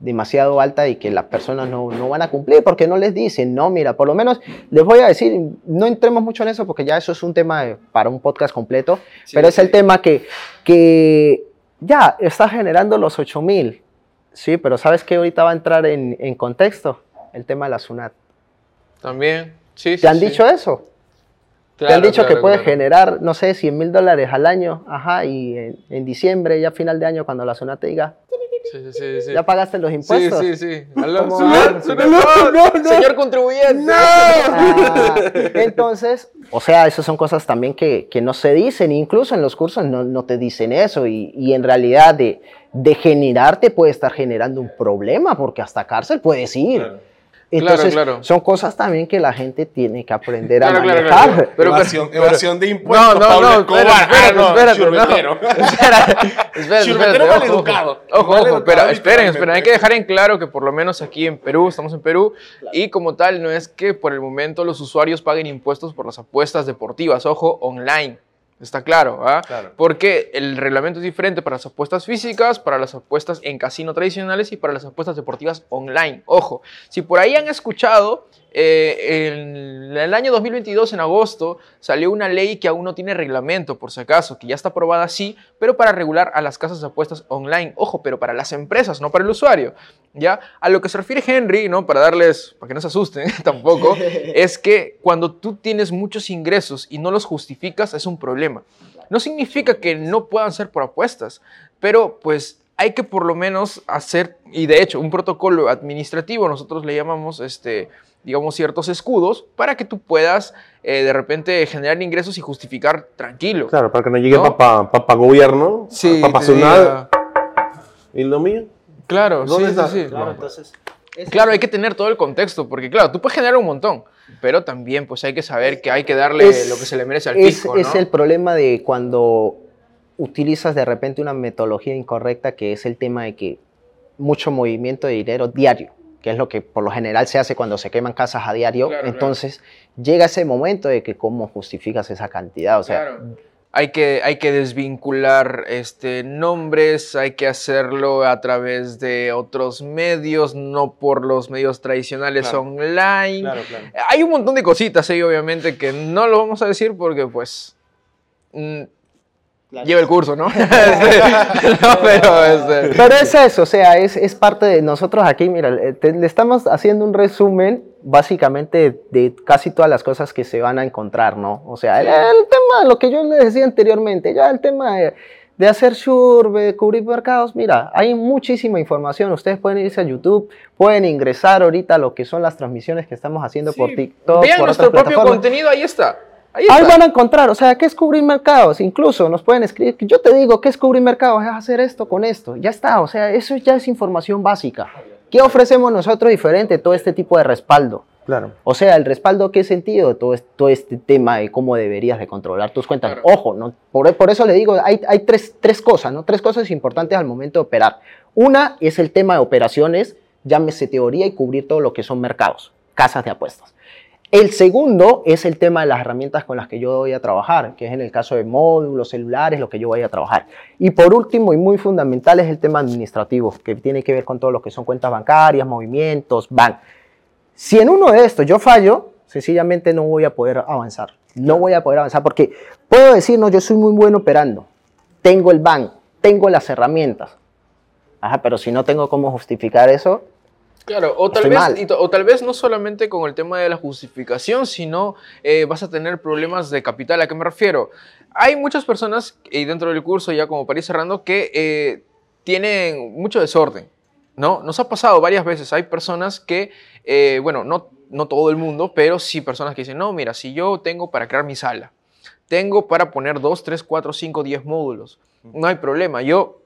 demasiado alta y que las personas no, no van a cumplir porque no les dicen, no, mira, por lo menos les voy a decir, no entremos mucho en eso porque ya eso es un tema para un podcast completo, Sí, pero es sí. el tema que, que ya está generando los 8000, sí, pero ¿sabes qué ahorita va a entrar en, en contexto? El tema de la SUNAT. También, sí, sí. ¿Te han dicho eso? Te han Claro, dicho que claro. generar, no sé, 100 mil dólares al año, ajá, y en, en diciembre, ya final de año, cuando la zona te diga, Sí, sí, sí, sí. ya pagaste los Sí, impuestos. sí, sí. [laughs] Aló, ¿Cómo señor, va? señor, No, no, no. señor contribuyente. Ah, entonces, o sea, esas son cosas también que, que no se dicen, incluso en los cursos no, no te dicen eso, y, y en realidad de, de generarte puede estar generando un problema, porque hasta cárcel puedes ir. Entonces, claro. son cosas también que la gente tiene que aprender a Claro, manejar. claro. Pero- evasión, pero- evasión de No, impuestos, no, Pablo no, Escobar. espérate, Ah, no, espérate, churbetero. no. Espera, espérate, espérate, ojo, maleducado. Ojo, ojo, Maleducado, pero esperen, esperen, hay que dejar en claro que por lo menos aquí en Perú, estamos en Perú, y como tal, no es que por el momento los usuarios paguen impuestos por las apuestas deportivas, ojo, online. Está claro, ¿ah? Claro. Porque el reglamento es diferente para las apuestas físicas, para las apuestas en casino tradicionales y para las apuestas deportivas online. Ojo, si por ahí han escuchado, eh, en el año 2022, en agosto, salió una ley que aún no tiene reglamento, por si acaso, que ya está aprobada así, pero para regular a las casas de apuestas online. Ojo, pero para las empresas, no para el usuario. ¿Ya? A lo que se refiere Henry, ¿no? Para darles, para que no se asusten [laughs] tampoco, [laughs] es que cuando tú tienes muchos ingresos y no los justificas, es un problema. No significa que no puedan ser por apuestas, pero pues hay que por lo menos hacer, y de hecho, un protocolo administrativo, nosotros le llamamos este, digamos, ciertos escudos para que tú puedas eh, de repente generar ingresos y justificar tranquilo. Claro, para que no llegue ¿No? papá, papá gobierno, Sí, papá diga- y lo mío. Claro, sí, ¿Dónde sí, está? sí. Claro, entonces. Claro, hay que tener todo el contexto, porque claro, tú puedes generar un montón, pero también pues hay que saber que hay que darle Es- lo que se le merece al es, fisco, es el problema de cuando utilizas de repente una metodología incorrecta, que es el tema de que mucho movimiento de dinero diario, que es lo que por lo general se hace cuando se queman casas a diario. Claro, claro. Entonces llega ese momento de que cómo justificas esa cantidad. O sea, Claro. Hay que, hay que desvincular este, nombres, hay que hacerlo a través de otros medios, no por los medios tradicionales online. claro. Hay un montón de cositas ahí, obviamente, que no lo vamos a decir porque, pues, mm, lleva el curso, ¿no? [laughs] [laughs] No, pero, este, Pero es eso, o sea, es, es parte de nosotros aquí, mira, te- le estamos haciendo un resumen básicamente de casi todas las cosas que se van a encontrar, ¿no? O sea, el, el tema, lo que yo les decía anteriormente, ya el tema de, de hacer sure, de cubrir mercados, mira, hay muchísima información, ustedes pueden irse a YouTube, pueden ingresar ahorita a lo que son las transmisiones que estamos haciendo por sí, TikTok, vean por nuestro propio plataformas. contenido, ahí está. Ahí van a encontrar, o sea, ¿qué es cubrir mercados? Incluso nos pueden escribir, yo te digo, ¿qué es cubrir mercados? Es hacer esto con esto, ya está, o sea, eso ya es información básica. ¿Qué ofrecemos nosotros diferente? Todo este tipo de respaldo. Claro. O sea, el respaldo, ¿qué sentido? Todo, todo este tema de cómo deberías de controlar tus cuentas. Claro. Ojo, ¿no? por, por eso le digo, hay, hay tres, tres cosas, ¿no? Tres cosas importantes al momento de operar. Una es el tema de operaciones, llámese teoría y cubrir todo lo que son mercados, casas de apuestas. El segundo es el tema de las herramientas con las que yo voy a trabajar, que es en el caso de módulos, celulares, lo que yo voy a trabajar. Y por último y muy fundamental es el tema administrativo, que tiene que ver con todo lo que son cuentas bancarias, movimientos, ban. Si en uno de estos yo fallo, sencillamente no voy a poder avanzar. No voy a poder avanzar porque puedo decir, no, yo soy muy bueno operando. Tengo el ban, tengo las herramientas. Ajá, pero si no tengo cómo justificar eso, Claro, o tal, vez, y o tal vez no solamente con el tema de la justificación, sino eh, vas a tener problemas de capital. ¿A qué me refiero? Hay muchas personas, y dentro del curso, ya como para ir cerrando, que eh, tienen mucho desorden. ¿no? Nos ha pasado varias veces. Hay personas que, eh, bueno, no, no todo el mundo, pero sí personas que dicen, no, mira, si yo tengo para crear mi sala, tengo para poner 2, 3, 4, 5, 10 módulos, no hay problema. Yo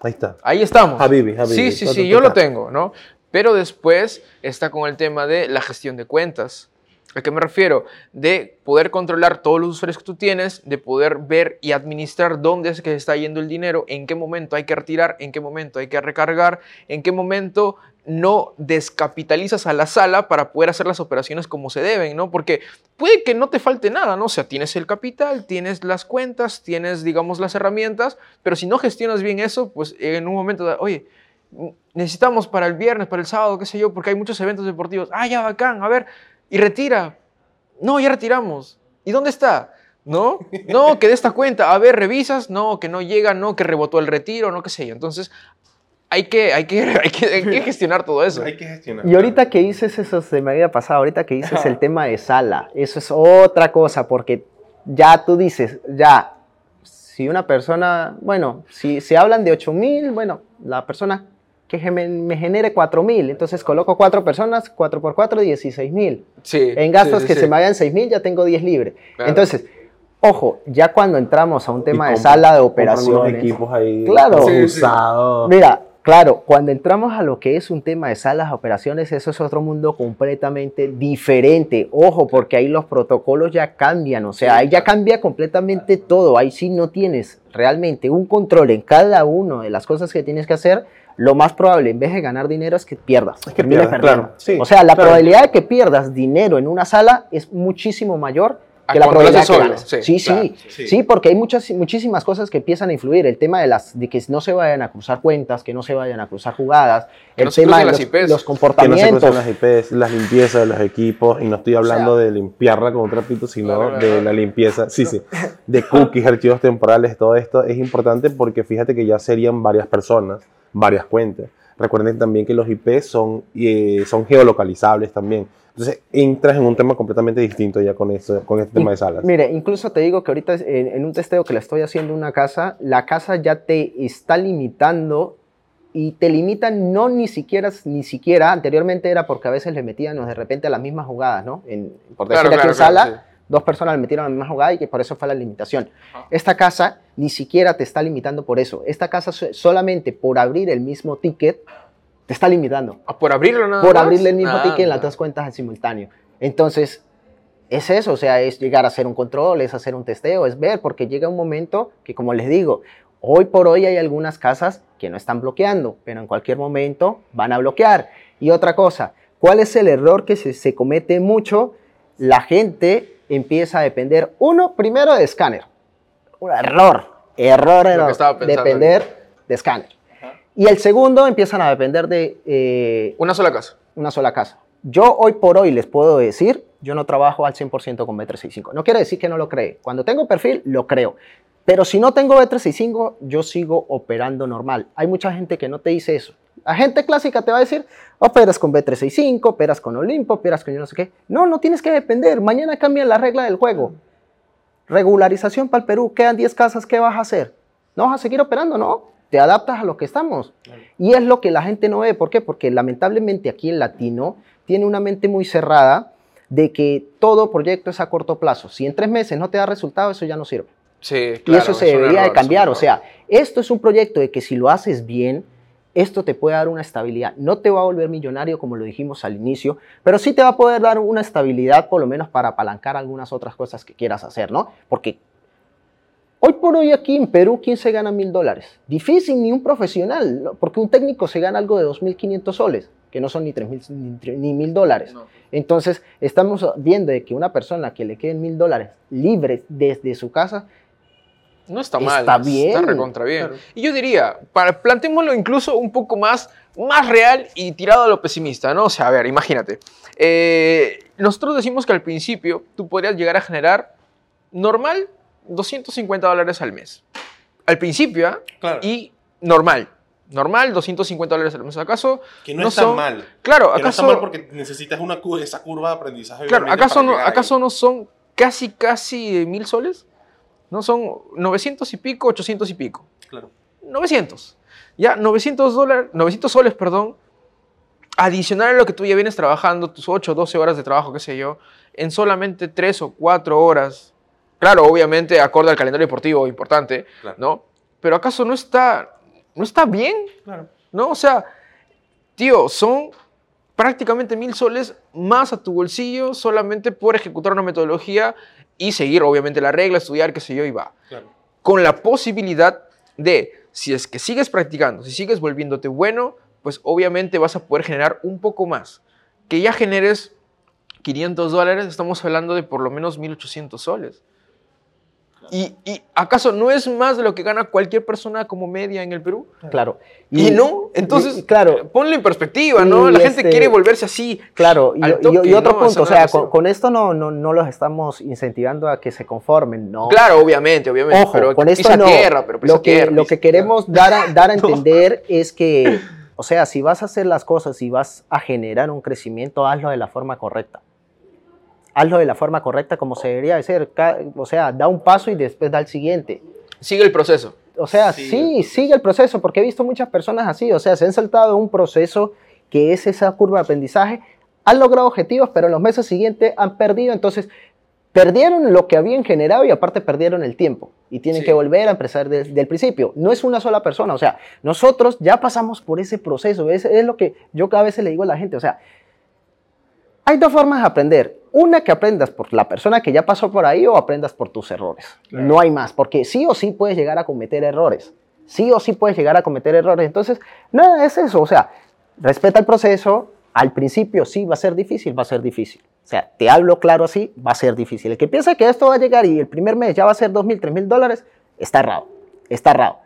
Ahí está. Ahí estamos. Habibi, Habibi. Sí, sí, sí, yo lo tengo, ¿no? Pero después está con el tema de la gestión de cuentas. ¿A qué me refiero? De poder controlar todos los usuarios que tú tienes, de poder ver y administrar dónde es que está yendo el dinero, en qué momento hay que retirar, en qué momento hay que recargar, en qué momento no descapitalizas a la sala para poder hacer las operaciones como se deben, ¿no? Porque puede que no te falte nada, ¿no? O sea, tienes el capital, tienes las cuentas, tienes, digamos, las herramientas, pero si no gestionas bien eso, pues en un momento, oye, necesitamos para el viernes, para el sábado, qué sé yo, porque hay muchos eventos deportivos. Ah, ya, bacán, a ver, y retira. No, ya retiramos. ¿Y dónde está? ¿No? No, que de esta cuenta. A ver, revisas. No, que no llega, no, que rebotó el retiro, no, qué sé yo. Entonces, hay que, hay que, [laughs] hay que, hay que gestionar todo eso. Hay que gestionar. Y ahorita que dices eso, se me había pasado, ahorita que dices el tema de sala, eso es otra cosa, porque ya tú dices, ya, si una persona, bueno, si se hablan de 8 mil, bueno, la persona que me, me genere 4 mil, entonces coloco cuatro personas, 4 por 4, 16 mil. Sí. En gastos sí, sí, que sí. se me vayan 6 mil, ya tengo 10 libre. Claro. Entonces, ojo, ya cuando entramos a un tema Y de compra- sala de operaciones, equipos ahí. Claro. Sí, sí. usados. Mira, claro, cuando entramos a lo que es un tema de salas de operaciones, eso es otro mundo completamente diferente. Ojo, porque ahí los protocolos ya cambian, o sea, ahí ya cambia completamente todo. Ahí sí no tienes realmente un control en cada una de las cosas que tienes que hacer. Lo más probable, en vez de ganar dinero, es que pierdas. que termines pierdas, claro, sí, o sea, la claro. probabilidad de que pierdas dinero en una sala es muchísimo mayor A que la cuando lo probabilidad haces que solo, ganes. sí, Sí, claro, sí, sí. sí, porque hay muchas, muchísimas cosas que empiezan a influir. El tema de, las, de que no se vayan a cruzar cuentas, que no se vayan a cruzar jugadas, Que el no se tema de los, las IPs. los Que no se comportamientos. las IPs, las limpiezas de los equipos, y no estoy hablando de limpiarla con un trapito, sino de claro. la limpieza, sí, sí, de cookies, [laughs] archivos temporales, todo esto es importante porque fíjate que ya serían varias personas, varias cuentas. Recuerden también que los IPs son, eh, son geolocalizables también. Entonces entras en un tema completamente distinto ya con, eso, con este tema de salas. Mire, incluso te digo que ahorita en, en un testeo que le estoy haciendo a una casa, la casa ya te está limitando y te limitan no ni siquiera, ni siquiera, anteriormente era porque a veces le metían de repente a las mismas jugadas, ¿no? En, por decir Claro, aquí claro, en claro, sala, sí. Dos personas le metieron a la misma jugada y que por eso fue la limitación. Esta casa ni siquiera te está limitando por eso. Esta casa so- solamente por abrir el mismo ticket te está limitando. Ah, ¿Por abrirlo nada por más? abrirle el mismo Ah, ticket en las dos cuentas en simultáneo. Entonces, es eso, o sea, es llegar a hacer un control, es hacer un testeo, es ver, porque llega un momento que, como les digo, hoy por hoy hay algunas casas que no están bloqueando, pero en cualquier momento van a bloquear. Y otra cosa, ¿cuál es el error que se, se comete mucho? La gente empieza a depender, uno, primero de escáner. Un error, error, error, depender de escáner. Y el segundo, empiezan a depender de eh, Una sola casa. una sola casa. Yo hoy por hoy les puedo decir, yo no trabajo al 100% con B365. No quiere decir que no lo cree. Cuando tengo perfil, lo creo. Pero si no tengo B365, yo sigo operando normal. Hay mucha gente que no te dice eso. La gente clásica te va a decir, operas con B365, operas con Olimpo, operas con yo no sé qué. No, no tienes que depender. Mañana cambian la regla del juego. Regularización para el Perú, quedan 10 casas, ¿qué vas a hacer? ¿No vas a seguir operando? No, te adaptas a lo que estamos. Y es lo que la gente no ve. ¿Por qué? Porque lamentablemente aquí el latino tiene una mente muy cerrada de que todo proyecto es a corto plazo. Si en tres meses no te da resultado, eso ya no sirve. Sí, y claro, eso se es debería error, de cambiar. O sea, esto es un proyecto de que si lo haces bien, esto te puede dar una estabilidad. No te va a volver millonario como lo dijimos al inicio, pero sí te va a poder dar una estabilidad por lo menos para apalancar algunas otras cosas que quieras hacer, ¿no? Porque hoy por hoy aquí en Perú, ¿quién se gana mil dólares? Difícil, ni un profesional, ¿no? porque un técnico se gana algo de 2.500 soles, que no son ni 3.000 ni tre- ni mil dólares. No. Entonces, estamos viendo de que una persona que le queden mil dólares libres desde su casa, No está mal. Está bien. Está recontra bien. Claro. Y yo diría, para, planteémoslo incluso un poco más, más real y tirado a lo pesimista, ¿no? O sea, a ver, imagínate. Eh, nosotros decimos que al principio tú podrías llegar a generar normal 250 dólares al mes. Al principio, ¿ah? Claro. Y normal. Normal, 250 dólares al mes. ¿Acaso? Que no, está son- mal. Claro, Que no ¿acaso? está mal porque necesitas una, cu- esa curva de aprendizaje. Claro, ¿acaso no. ¿acaso no son casi, casi mil soles? ¿No son 900 y pico, 800 y pico? Claro. 900. Ya, 900 dólares, 900 soles, perdón, adicional a lo que tú ya vienes trabajando, tus 8 o 12 horas de trabajo, qué sé yo, en solamente 3 o 4 horas. Claro, obviamente, acorde al calendario deportivo, importante, Claro. ¿no? Pero ¿acaso no está, no está bien? Claro. ¿No? O sea, tío, son prácticamente mil soles más a tu bolsillo solamente por ejecutar una metodología y seguir, obviamente, la regla, estudiar, qué sé yo, y va Claro. con la posibilidad de, si es que sigues practicando, si sigues volviéndote bueno, pues obviamente vas a poder generar un poco más. Que ya generes 500 dólares, estamos hablando de por lo menos 1800 soles. ¿Y, y acaso no es más de lo que gana cualquier persona como media en el Perú? claro. Y, no, entonces, y- claro, ponle en perspectiva, ¿no? y La gente este- quiere volverse así. Claro, y, al y- y toque, otro ¿no? punto, o no sea, con, con esto no, no, no los estamos incentivando a que se conformen, ¿no? Claro, obviamente, obviamente. Ojo, pero con esto no. tierra, pero lo, que, tierra. lo que queremos dar a, dar a [laughs] entender es que, o sea, si vas a hacer las cosas y vas a generar un crecimiento, hazlo de la forma correcta. Hazlo de la forma correcta como se debería de ser. O sea, da un paso y después da el siguiente. Sigue el proceso. O sea, Sí. sí, sigue el proceso, porque he visto muchas personas así, o sea, se han saltado un proceso que es esa curva de aprendizaje, han logrado objetivos, pero en los meses siguientes han perdido, entonces perdieron lo que habían generado y aparte perdieron el tiempo y tienen Sí. que volver a empezar desde el principio. No es una sola persona, o sea, nosotros ya pasamos por ese proceso, es, es lo que yo cada vez le digo a la gente, o sea, hay dos formas de aprender. Una que aprendas por la persona que ya pasó por ahí o aprendas por tus errores. Claro. No hay más, porque sí o sí puedes llegar a cometer errores. Sí o sí puedes llegar a cometer errores. Entonces, nada, es eso. O sea, respeta el proceso. Al principio sí va a ser difícil, va a ser difícil. O sea, te hablo claro así, va a ser difícil. El que piensa que esto va a llegar y el primer mes ya va a ser dos mil, tres mil dólares, está errado. Está errado.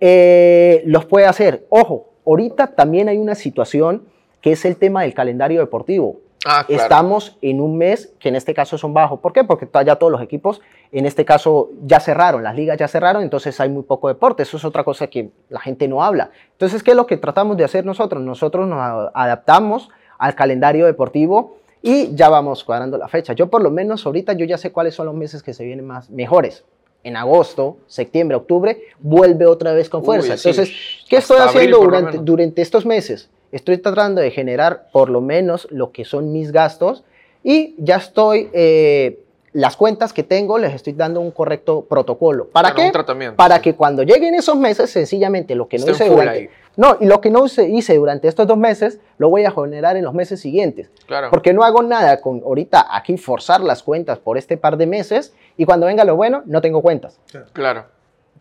Eh, los puede hacer. Ojo, ahorita también hay una situación que es el tema del calendario deportivo. Ah, claro. Estamos en un mes que en este caso son bajos. ¿Por qué? Porque ya todos los equipos en este caso ya cerraron, las ligas ya cerraron, entonces hay muy poco deporte. Eso es otra cosa que la gente no habla. Entonces, ¿qué es lo que tratamos de hacer nosotros? Nosotros nos adaptamos al calendario deportivo y ya vamos cuadrando la fecha. Yo por lo menos ahorita yo ya sé cuáles son los meses que se vienen más mejores. en agosto, septiembre, octubre, vuelve otra vez con Uy, fuerza. sí, Entonces, ¿qué hasta estoy abril, haciendo lo durante, durante estos meses? Estoy tratando de generar por lo menos lo que son mis gastos y ya estoy, eh, las cuentas que tengo les estoy dando un correcto protocolo. ¿Para Claro, qué? un tratamiento, Para sí. que cuando lleguen esos meses, sencillamente lo que no hice durante... ahí. No, y lo que no hice, hice durante estos dos meses, lo voy a generar en los meses siguientes. Claro. Porque no hago nada con ahorita aquí forzar las cuentas por este par de meses y cuando venga lo bueno, no tengo cuentas. Claro.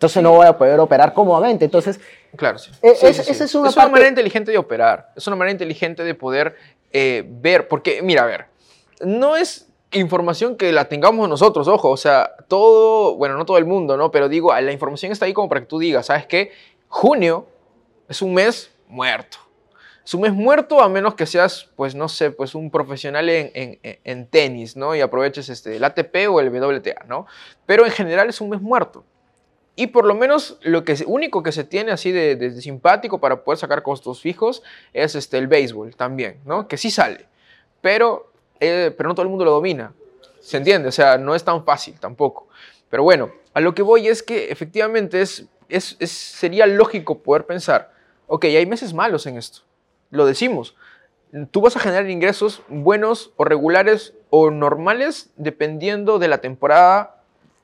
Entonces no voy a poder operar cómodamente. Entonces, Claro, sí. Eh, Sí, es- sí, sí. esa es una parte- manera inteligente de operar. Es una manera inteligente de poder eh, ver. Porque, mira, a ver, no es información que la tengamos nosotros, ojo. O sea, todo, bueno, no todo el mundo, ¿no? Pero digo, la información está ahí como para que tú digas, ¿sabes qué? Junio es un mes muerto. Es un mes muerto a menos que seas, pues no sé, pues un profesional en, en- en- en tenis, ¿no? Y aproveches este, el ATP o el WTA, ¿no? Pero en general es un mes muerto. Y por lo menos lo que único que se tiene así de, de- simpático para poder sacar costos fijos es este, el béisbol también, ¿no? Que sí sale, pero, eh, pero no todo el mundo lo domina. ¿Se entiende? O sea, no es tan fácil tampoco. Pero bueno, a lo que voy es que efectivamente es, es, es- sería lógico poder pensar, ok, hay meses malos en esto. Lo decimos. Tú vas a generar ingresos buenos o regulares o normales dependiendo de la temporada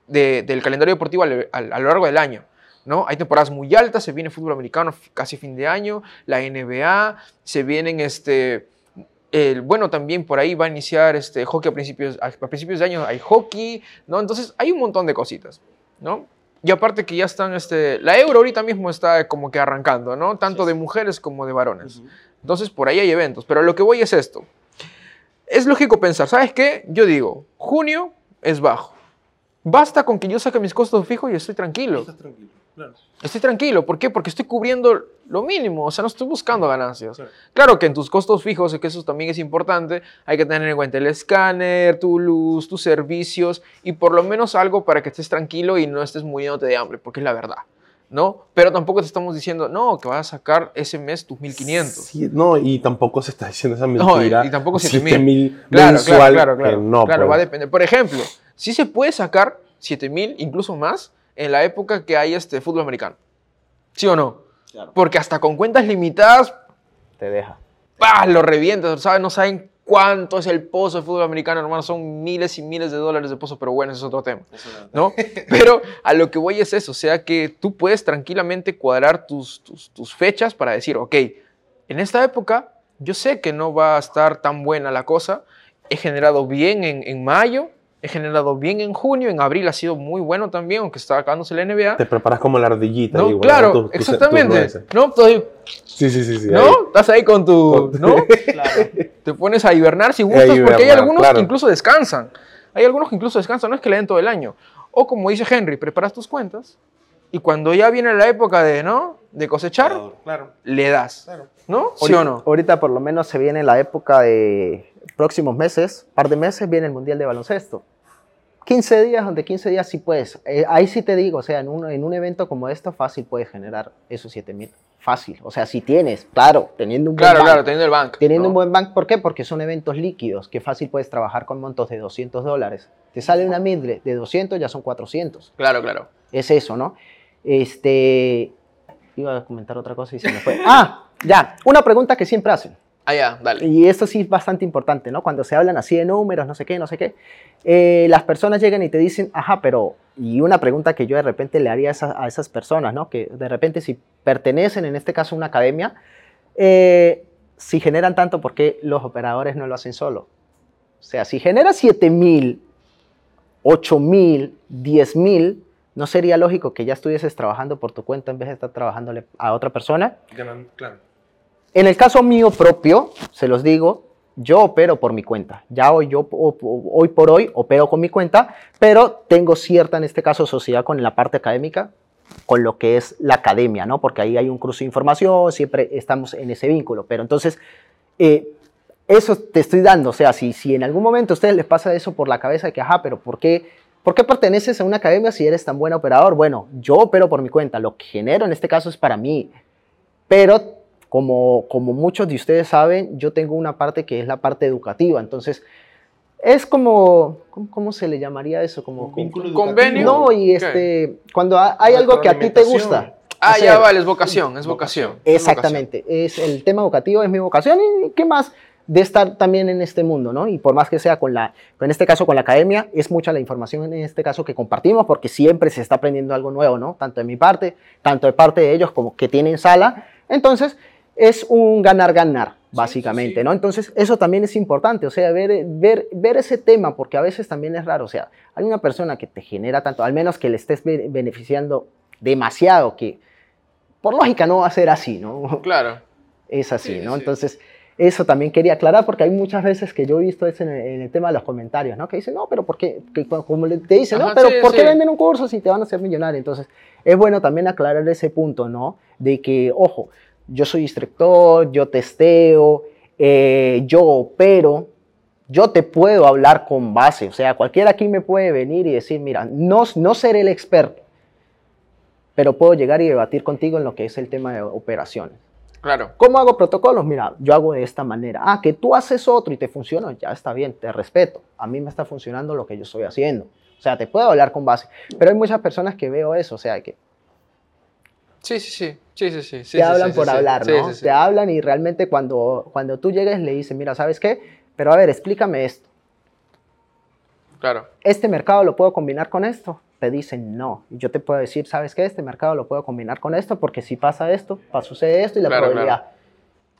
de- del calendario deportivo al- al- a lo largo del año. ¿no? Hay temporadas muy altas, se viene fútbol americano casi fin de año, la NBA, se vienen este... el- bueno, también por ahí va a iniciar este hockey a principios, a, a principios de año, hay hockey, ¿no? Entonces hay un montón de cositas, ¿no? Y aparte que ya están, este, la Euro ahorita mismo está como que arrancando, ¿no? Tanto de mujeres como de varones. Entonces por ahí hay eventos, pero lo que voy es esto. Es lógico pensar, ¿sabes qué? Yo digo, junio es bajo. Basta con que yo saque mis costos fijos y estoy tranquilo. Estás tranquilo, claro. Estoy tranquilo. ¿Por qué? Porque estoy cubriendo lo mínimo. O sea, no estoy buscando ganancias. Claro. Claro que en tus costos fijos, que eso también es importante, hay que tener en cuenta el escáner, tu luz, tus servicios y por lo menos algo para que estés tranquilo y no estés muriéndote de hambre, porque es la verdad. ¿No? Pero tampoco te estamos diciendo, no, que vas a sacar ese mes tus 1500. Sí, no, y tampoco se está diciendo esa No, mentira. y, y tampoco 7000 7000. Claro, mensual, claro, claro, que claro. no, claro, pues. va a depender. Por ejemplo, si se puede sacar 7000, incluso más, en la época que hay este fútbol americano. ¿Sí o no? Claro. Porque hasta con cuentas limitadas, te deja. ¡pah! lo revientas, ¿sabes? No saben cuánto es el pozo de fútbol americano, hermano. Son miles y miles de dólares de pozo, pero bueno, ese es otro tema. ¿no? [laughs] Pero a lo que voy es eso, o sea que tú puedes tranquilamente cuadrar tus, tus, tus fechas para decir, ok, en esta época yo sé que no va a estar tan buena la cosa, he generado bien en, en mayo, he generado bien en junio, en abril ha sido muy bueno también, aunque está acabándose la NBA. Te preparas como la ardillita. ¿No? igual, claro, tus- tus exactamente. nueces. ¿No? Entonces, Sí, sí, sí. sí, ¿no? ahí. Estás ahí con tu, ¿no? [laughs] Te pones a hibernar si gustas, A porque hay hibernar, algunos claro. que incluso descansan. Hay algunos que incluso descansan, no es que le den todo el año. O como dice Henry, preparas tus cuentas y cuando ya viene la época de, ¿no? De cosechar, Claro, le das. claro. ¿No? ¿Sí o no? Ahorita por lo menos se viene la época de próximos meses, par de meses, viene el Mundial de Baloncesto. 15 días, donde 15 días sí puedes. Eh, ahí sí te digo, o sea, en un, en un evento como esto, fácil puedes generar esos 7 mil. Fácil. O sea, si tienes, claro, teniendo un buen Claro, banco, claro, teniendo el bank. Teniendo ¿no? un buen bank, ¿por qué? Porque son eventos líquidos, que fácil puedes trabajar con montos de 200 dólares. Te sale una midle de 200, ya son 400. Claro, claro. Es eso, ¿no? Este. Iba a comentar otra cosa y se me fue. Ah, ya. Una pregunta que siempre hacen. Ah, ya, dale. Y esto sí es bastante importante, ¿no? Cuando se hablan así de números, no sé qué, no sé qué, eh, las personas llegan y te dicen, ajá, pero, y una pregunta que yo de repente le haría a esas, a esas personas, ¿no? Que de repente si pertenecen, en este caso, a una academia, eh, si generan tanto, ¿por qué los operadores no lo hacen solo? O sea, si genera 7 mil, 8 mil, 10 mil, ¿no sería lógico que ya estuvieses trabajando por tu cuenta en vez de estar trabajándole a otra persona? Claro. En el caso mío propio, se los digo, yo opero por mi cuenta. Ya hoy, yo, hoy por hoy opero con mi cuenta, pero tengo cierta, en este caso, sociedad con la parte académica, con lo que es la academia, ¿no? Porque ahí hay un cruce de información, siempre estamos en ese vínculo. Pero entonces, eh, eso te estoy dando. O sea, si, si en algún momento a ustedes les pasa eso por la cabeza de que, ajá, pero ¿por qué, ¿por qué perteneces a una academia si eres tan buen operador? Bueno, yo opero por mi cuenta. Lo que genero en este caso es para mí. Pero como, como muchos de ustedes saben, yo tengo una parte que es la parte educativa. Entonces, Es como, ¿cómo, cómo se le llamaría eso? Como, Vínculo Convenio. educativo. no, y este, cuando ha- hay algo que a ti te gusta. Ah, hacer. ya vale, es vocación, es vocación. es Exactamente, es el tema educativo es mi vocación y qué más de estar también en este mundo, ¿no? Y por más que sea con la, en este caso con la academia, es mucha la información en este caso que compartimos porque siempre se está aprendiendo algo nuevo, ¿no? Tanto de mi parte, tanto de parte de ellos como que tienen sala. Entonces, es un ganar-ganar, básicamente, sí. ¿no? Entonces, eso también es importante, o sea, ver, ver, ver ese tema, porque a veces también es raro, o sea, hay una persona que te genera tanto, al menos que le estés be- beneficiando demasiado, que por lógica no va a ser así, ¿no? [laughs] Claro. es así, Sí, ¿no? Entonces, eso también quería aclarar porque hay muchas veces que yo he visto eso en el, en el tema de los comentarios, ¿no? Que dicen, no, pero ¿por qué? Que como te dicen, Ajá, no, pero ¿por qué venden un curso si te van a hacer millonario? Entonces, es bueno también aclarar ese punto, ¿no? De que, ojo, yo soy instructor, yo testeo, eh, yo opero, yo te puedo hablar con base, o sea, cualquiera aquí me puede venir y decir, mira, no, no seré el experto, pero puedo llegar y debatir contigo en lo que es el tema de operaciones. Claro. ¿Cómo hago protocolos? Mira, yo hago de esta manera. Ah, que tú haces otro y te funciona, ya está bien, te respeto. A mí me está funcionando lo que yo estoy haciendo. O sea, te puedo hablar con base. Pero hay muchas personas que veo eso, o sea, que Sí, sí, sí. Sí, sí, sí. sí, te sí, hablan sí, por sí, hablar, sí, ¿no? sí, sí. Te hablan y realmente cuando, cuando tú llegues le dices, mira, ¿sabes qué? Pero a ver, explícame esto. Claro. ¿Este mercado lo puedo combinar con esto? Te dicen no. Y yo te puedo decir, ¿sabes qué? Este mercado lo puedo combinar con esto porque si pasa esto, pa- sucede esto y la Claro, probabilidad.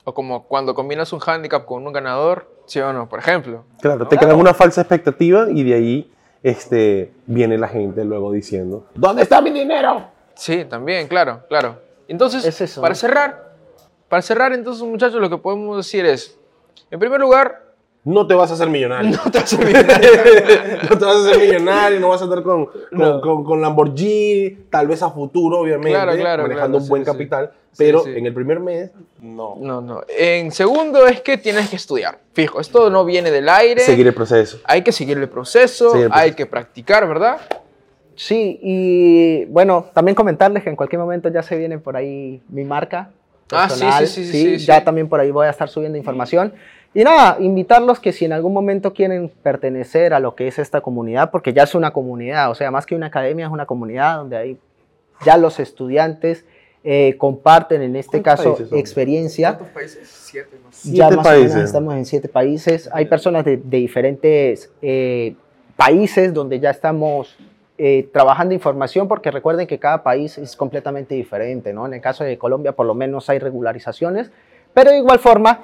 O como cuando combinas un handicap con un ganador, ¿sí o no? Por ejemplo. Claro, te crean una falsa expectativa y de ahí este, viene la gente luego diciendo, ¿dónde está mi dinero? Sí, también, claro, claro. Entonces, Es eso, para ¿no? cerrar, para cerrar, entonces, muchachos, lo que podemos decir es, en primer lugar, No te vas a hacer millonario. [laughs] no te vas a olvidar. [laughs] no te vas a hacer millonario, no vas a estar con, con, No. con- con Lamborghini, tal vez a futuro, obviamente, Claro, claro, manejando claro, un buen sí, sí. capital, Sí, pero sí. en el primer mes, no. No, no. En segundo es que tienes que estudiar. Fijo, esto no viene del aire. Seguir el proceso. Hay que seguir el proceso, Seguir el proceso. hay que practicar, ¿verdad? Sí, y bueno, también comentarles que en cualquier momento ya se viene por ahí mi marca. Ah, sí, personal, sí, sí, sí, sí, Ya también por ahí voy a estar subiendo información. Y nada, invitarlos que si en algún momento quieren pertenecer a lo que es esta comunidad, porque ya es una comunidad, o sea, más que una academia, es una comunidad donde hay ya los estudiantes eh, comparten en este ¿Cuántos caso países experiencia. países? Siete más. Ya Siete más o menos países. estamos en siete países. Hay personas de, de diferentes eh, países donde ya estamos eh, trabajando información porque recuerden que cada país es completamente diferente, ¿no? En el caso de Colombia por lo menos hay regularizaciones, pero de igual forma,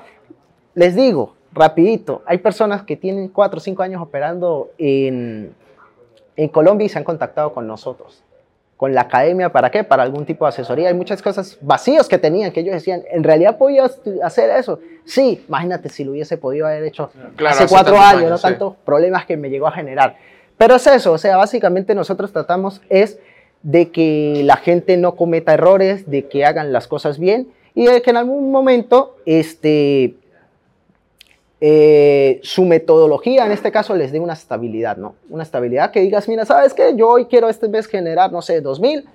les digo, rapidito, hay personas que tienen cuatro o cinco años operando en, en Colombia y se han contactado con nosotros con la academia, ¿para qué? Para algún tipo de asesoría. Hay muchas cosas vacíos que tenían, que ellos decían, ¿en realidad podías hacer eso? Sí, imagínate si lo hubiese podido haber hecho Claro, hace hace cuatro años, años, ¿no? sí. Tantos problemas que me llegó a generar. Pero es eso, o sea, básicamente nosotros tratamos es de que la gente no cometa errores, de que hagan las cosas bien y de que en algún momento este, eh, su metodología, en este caso, les dé una estabilidad, ¿no? Una estabilidad que digas, mira, ¿sabes qué? Yo hoy quiero este mes generar, no sé, 2000,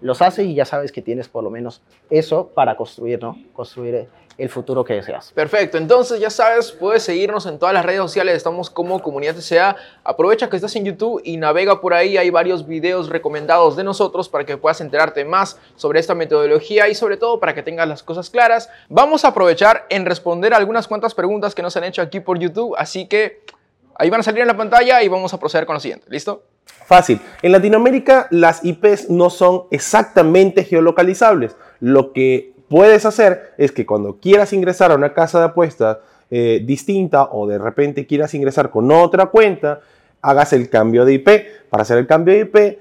los haces y ya sabes que tienes por lo menos eso para construir, ¿no? Construir el futuro que deseas. Perfecto, entonces ya sabes, puedes seguirnos en todas las redes sociales, estamos como Comunidad TCA. Aprovecha que estás en YouTube y navega por ahí, hay varios videos recomendados de nosotros para que puedas enterarte más sobre esta metodología y sobre todo para que tengas las cosas claras. Vamos a aprovechar en responder algunas cuantas preguntas que nos han hecho aquí por YouTube, así que ahí van a salir en la pantalla y vamos a proceder con lo siguiente, ¿listo? Fácil. En Latinoamérica las IPs no son exactamente geolocalizables. Lo que puedes hacer es que cuando quieras ingresar a una casa de apuestas eh, distinta o de repente quieras ingresar con otra cuenta, hagas el cambio de IP. Para hacer el cambio de IP,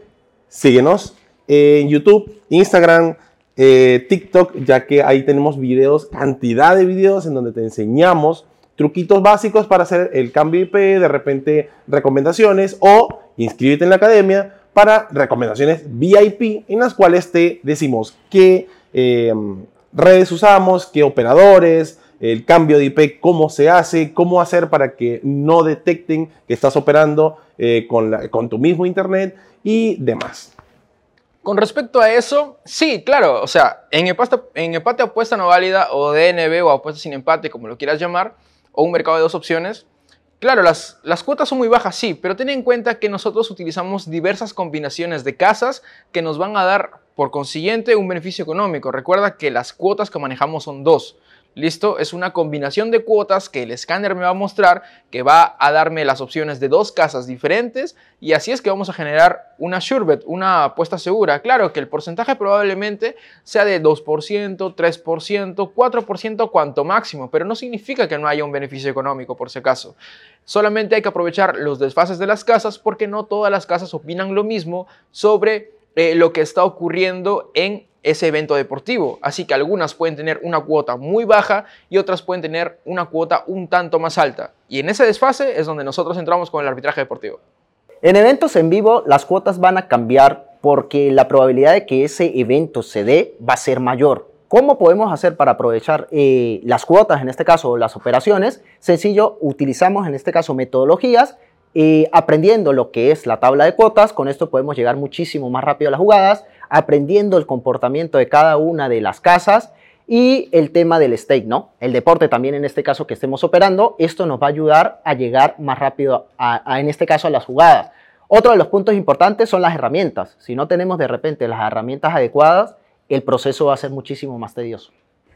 síguenos en YouTube, Instagram, eh, TikTok, ya que ahí tenemos videos, cantidad de videos en donde te enseñamos truquitos básicos para hacer el cambio de IP, de repente recomendaciones o inscríbete en la academia para recomendaciones VIP en las cuales te decimos qué eh, redes usamos, qué operadores, el cambio de IP, cómo se hace, cómo hacer para que no detecten que estás operando eh, con, con tu mismo internet y demás. Con respecto a eso, sí, claro, o sea, en empate, en empate apuesta no válida o DNB o apuesta sin empate, como lo quieras llamar, o un mercado de dos opciones, Claro, las, las cuotas son muy bajas, sí, pero ten en cuenta que nosotros utilizamos diversas combinaciones de casas que nos van a dar, por consiguiente, un beneficio económico. Recuerda que las cuotas que manejamos son dos. ¿Listo? Es una combinación de cuotas que el escáner me va a mostrar, que va a darme las opciones de dos casas diferentes y así es que vamos a generar una SureBet, una apuesta segura. Claro que el porcentaje probablemente sea de 2%, 3%, 4%, cuanto máximo, pero no significa que no haya un beneficio económico por si acaso. Solamente hay que aprovechar los desfases de las casas porque no todas las casas opinan lo mismo sobre eh, lo que está ocurriendo en ese evento deportivo. Así que algunas pueden tener una cuota muy baja y otras pueden tener una cuota un tanto más alta. Y en ese desfase es donde nosotros entramos con el arbitraje deportivo. En eventos en vivo las cuotas van a cambiar porque la probabilidad de que ese evento se dé va a ser mayor. ¿Cómo podemos hacer para aprovechar eh, las cuotas, en este caso las operaciones? Sencillo, utilizamos en este caso metodologías eh, aprendiendo lo que es la tabla de cuotas, con esto podemos llegar muchísimo más rápido a las jugadas aprendiendo el comportamiento de cada una de las casas y el tema del stake, ¿no? El deporte también en este caso que estemos operando, esto nos va a ayudar a llegar más rápido a, en este caso a las jugadas. Otro de los puntos importantes son las herramientas. Si no tenemos de repente las herramientas adecuadas, el proceso va a ser muchísimo más tedioso.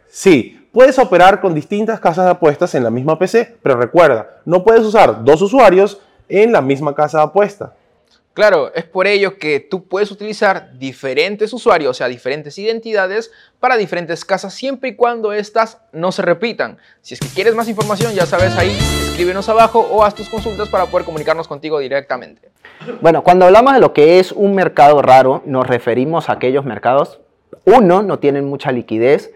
Sí, puedes operar con distintas casas de apuestas en la misma PC, pero recuerda, no puedes usar dos usuarios en la misma casa de apuesta. Claro, es por ello que tú puedes utilizar diferentes usuarios, o sea, diferentes identidades para diferentes casas siempre y cuando estas no se repitan. Si es que quieres más información, ya sabes ahí, escríbenos abajo o haz tus consultas para poder comunicarnos contigo directamente. Bueno, cuando hablamos de lo que es un mercado raro, nos referimos a aquellos mercados, uno, no tienen mucha liquidez,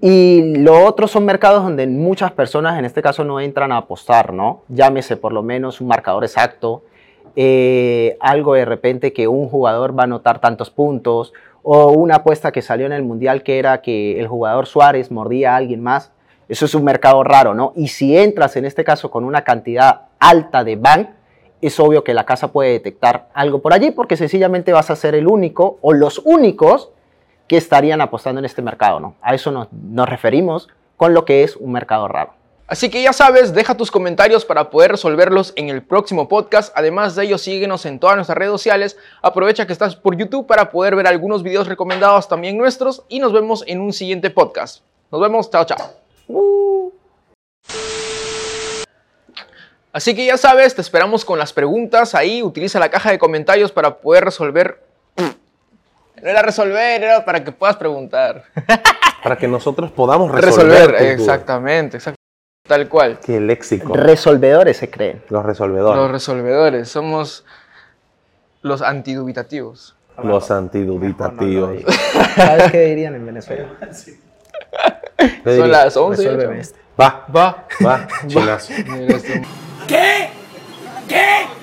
y lo otro son mercados donde muchas personas, en este caso, no entran a apostar, ¿no? Llámese por lo menos un marcador exacto, eh, algo de repente que un jugador va a anotar tantos puntos, o una apuesta que salió en el Mundial que era que el jugador Suárez mordía a alguien más. Eso es un mercado raro, ¿no? Y si entras en este caso con una cantidad alta de bank, es obvio que la casa puede detectar algo por allí porque sencillamente vas a ser el único o los únicos que estarían apostando en este mercado, ¿no? A eso nos referimos con lo que es un mercado raro. Así que ya sabes, deja tus comentarios para poder resolverlos en el próximo podcast. Además de ello, síguenos en todas nuestras redes sociales. Aprovecha que estás por YouTube para poder ver algunos videos recomendados también nuestros y nos vemos en un siguiente podcast. Nos vemos, chao, chao. Uh. Así que ya sabes, te esperamos con las preguntas ahí. Utiliza la caja de comentarios para poder resolver. No era resolver, era para que puedas preguntar. [laughs] Para que nosotros podamos resolver. resolver, exactamente, exactamente. Tal cual. Qué léxico. Resolvedores se creen. Los resolvedores. Los resolvedores. Somos los antidubitativos. Los antidubitativos. ¿Sabes qué dirían en Venezuela? [laughs] [laughs] Son las 11. Resuélveme este. Va, Va. va, este- ¿Qué? ¿Qué?